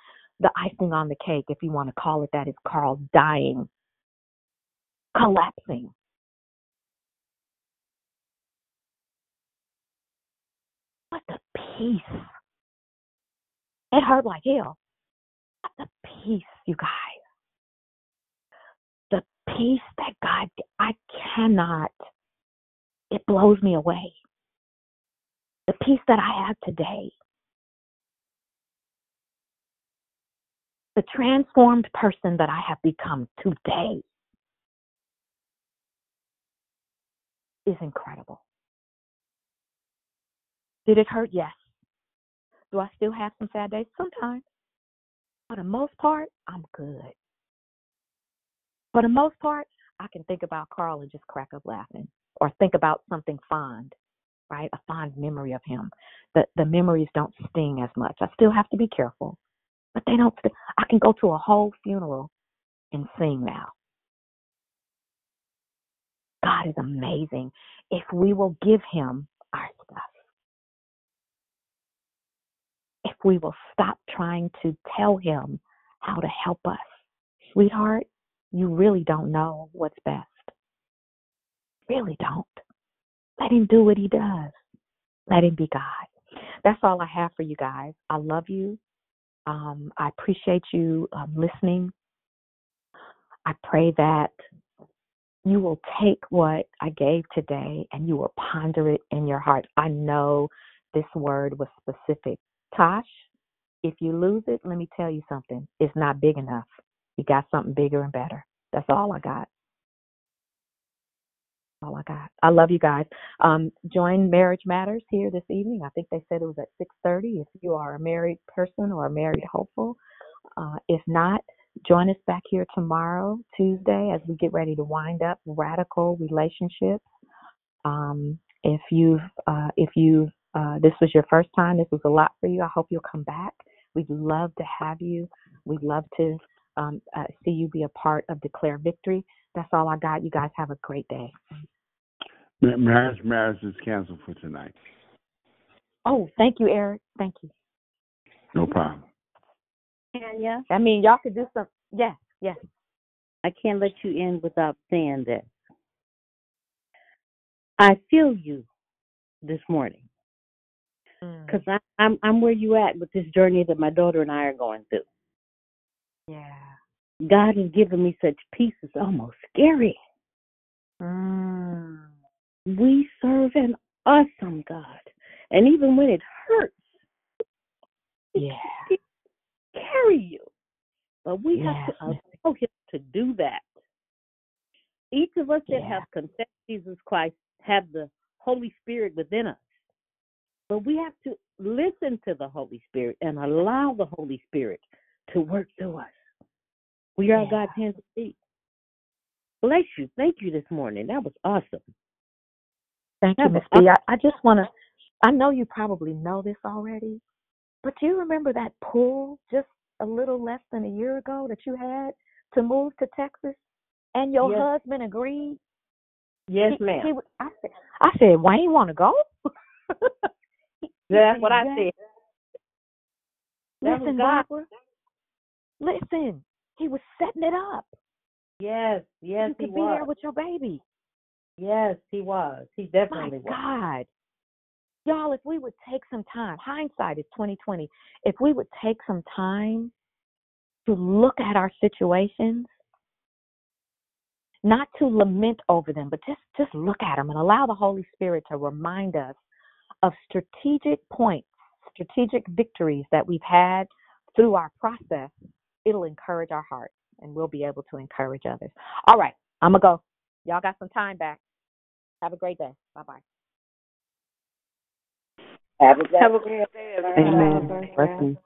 the icing on the cake, if you want to call it that, is Carl dying, collapsing. What the peace. It hurt like hell. What the peace, you guys. The peace that God, I cannot, it blows me away. The peace that I have today. The transformed person that I have become today is incredible. Did it hurt? Yes. Do I still have some sad days? Sometimes. For the most part, I'm good. For the most part, I can think about Carl and just crack up laughing or think about something fond, right? A fond memory of him. The the memories don't sting as much. I still have to be careful, but they don't. I can go to a whole funeral and sing now. God is amazing. If we will give him our stuff, if we will stop trying to tell him how to help us, sweetheart, you really don't know what's best. Really don't. Let him do what he does. Let him be God. That's all I have for you guys. I love you. Um, I appreciate you um, listening. I pray that you will take what I gave today and you will ponder it in your heart. I know this word was specific. Tosh, if you lose it, let me tell you something. It's not big enough. You got something bigger and better. That's all I got. All I got. I love you guys. Um, join Marriage Matters here this evening. I think they said it was at 6:30. If you are a married person or a married hopeful, uh, if not, join us back here tomorrow, Tuesday, as we get ready to wind up radical relationships. Um, if you've uh, if you uh, this was your first time, this was a lot for you. I hope you'll come back. We'd love to have you. We'd love to um, uh, see you be a part of Declare Victory. That's all I got. You guys have a great day. Ma- Marriage, marriage is canceled for tonight. Oh, thank you, Eric. Thank you. No problem. Tanya, I mean, y'all could do some. Yes, yes. I can't let you in without saying this. I feel you this morning Mm. because I'm I'm where you at with this journey that my daughter and I are going through. Yeah. God has given me such peace, it's almost scary. Mm. We serve an awesome God. And even when it hurts, Yeah. He carry you. But we have to allow Him to do that. Each of us that Yeah. have confessed Jesus Christ have the Holy Spirit within us. But we have to listen to the Holy Spirit and allow the Holy Spirit to work through us. We are Yeah. God's hands and feet. Bless you. Thank you this morning. That was awesome. Thank you, Miss B. I, I just want to, I know you probably know this already, but do you remember that pull just a little less than a year ago that you had to move to Texas and your Yes. husband agreed? Yes, He- ma'am. he was- I said, I said, why Wayne, want to go? That's what I said. That was Listen, God. Barbara. Listen, he was setting it up. Yes, yes, you he could be there was. with your baby. Yes, he was. He My definitely was. God. Y'all, if we would take some time, hindsight is twenty twenty. If we would take some time to look at our situations, not to lament over them, but just just look at them and allow the Holy Spirit to remind us of strategic points, strategic victories that we've had through our process. It'll encourage our hearts, and we'll be able to encourage others. All right, I'm gonna go. Y'all got some time back. Have a great day. Bye bye. Have a Have a great day, everyone. Amen.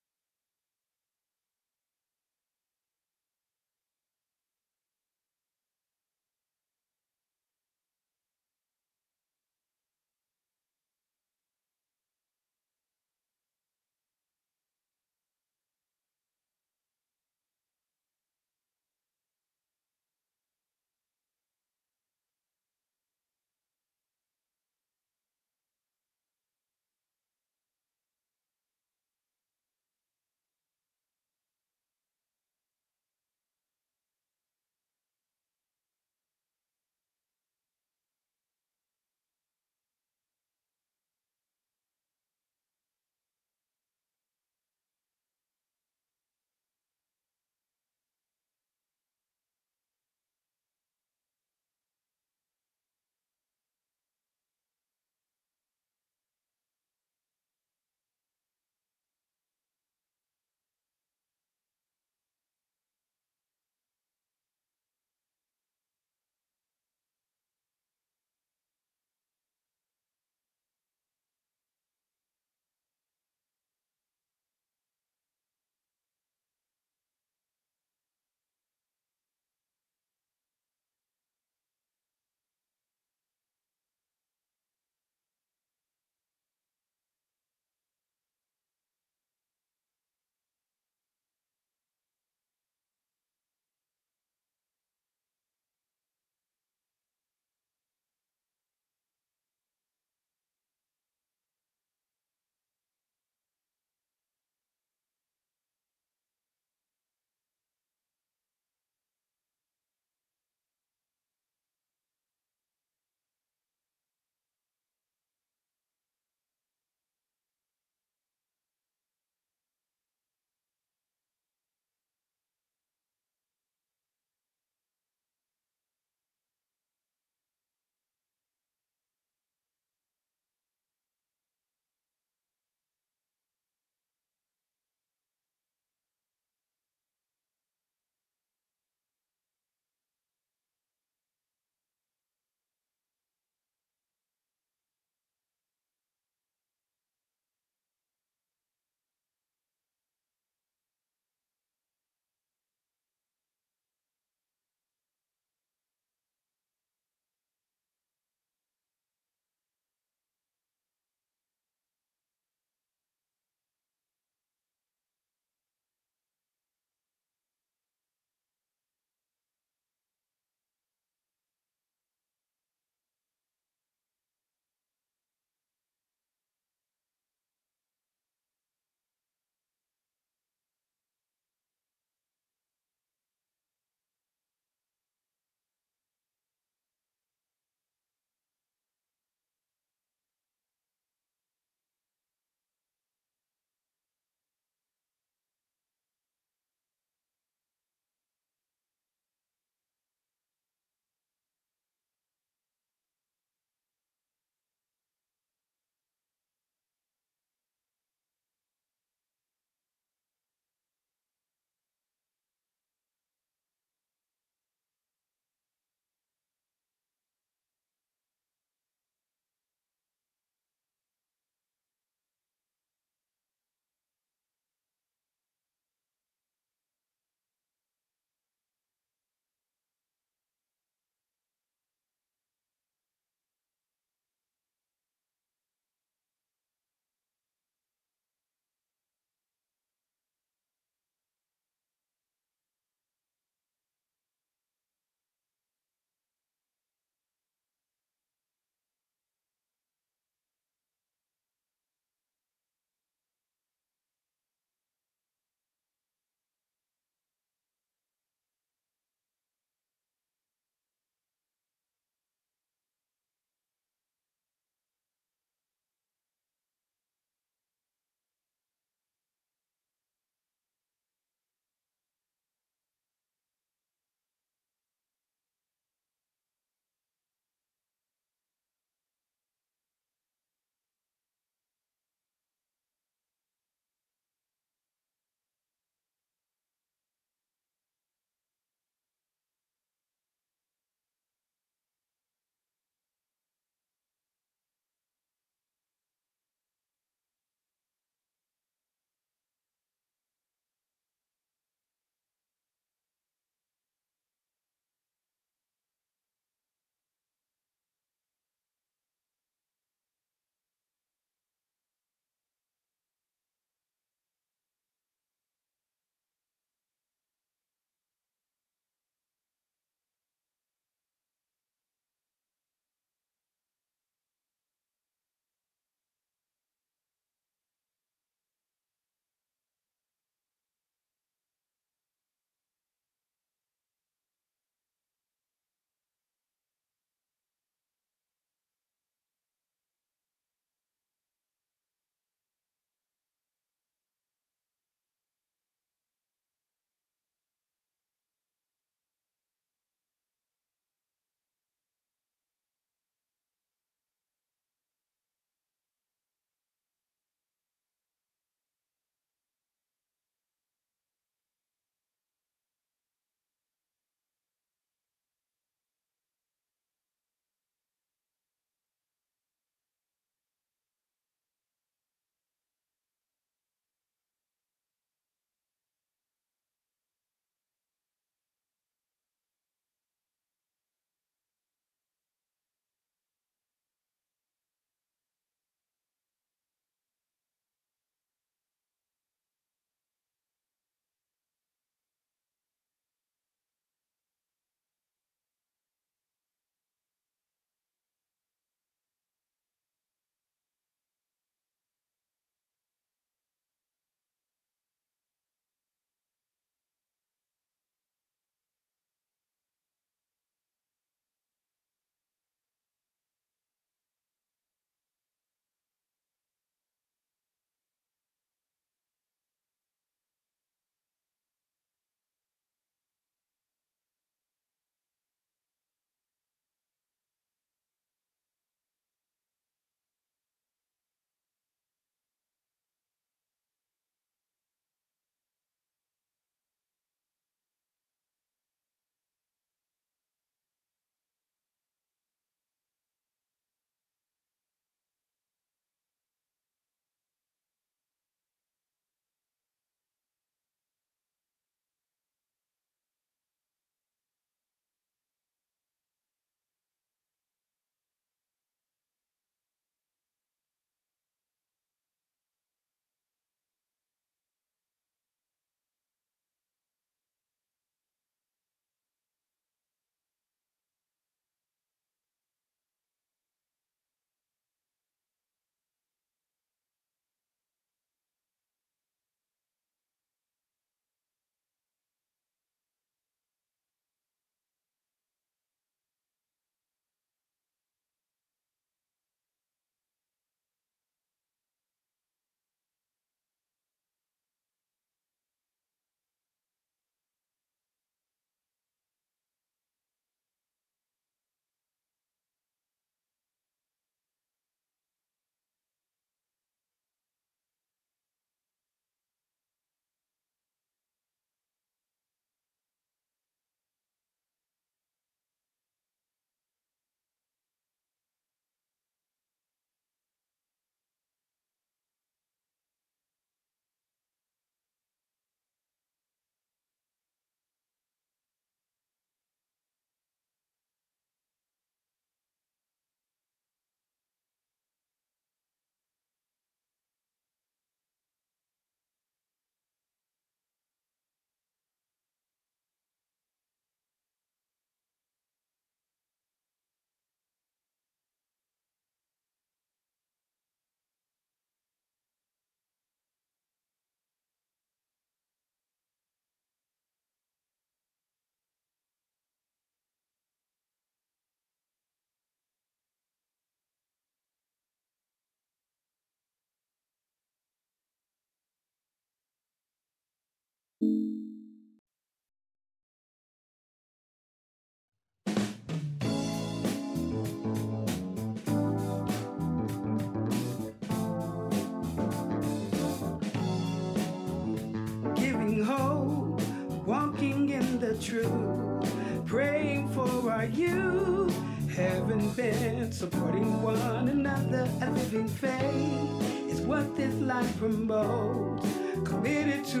Walking in the truth, praying for our youth. Having been supporting one another, a living faith is what this life promotes. Committed to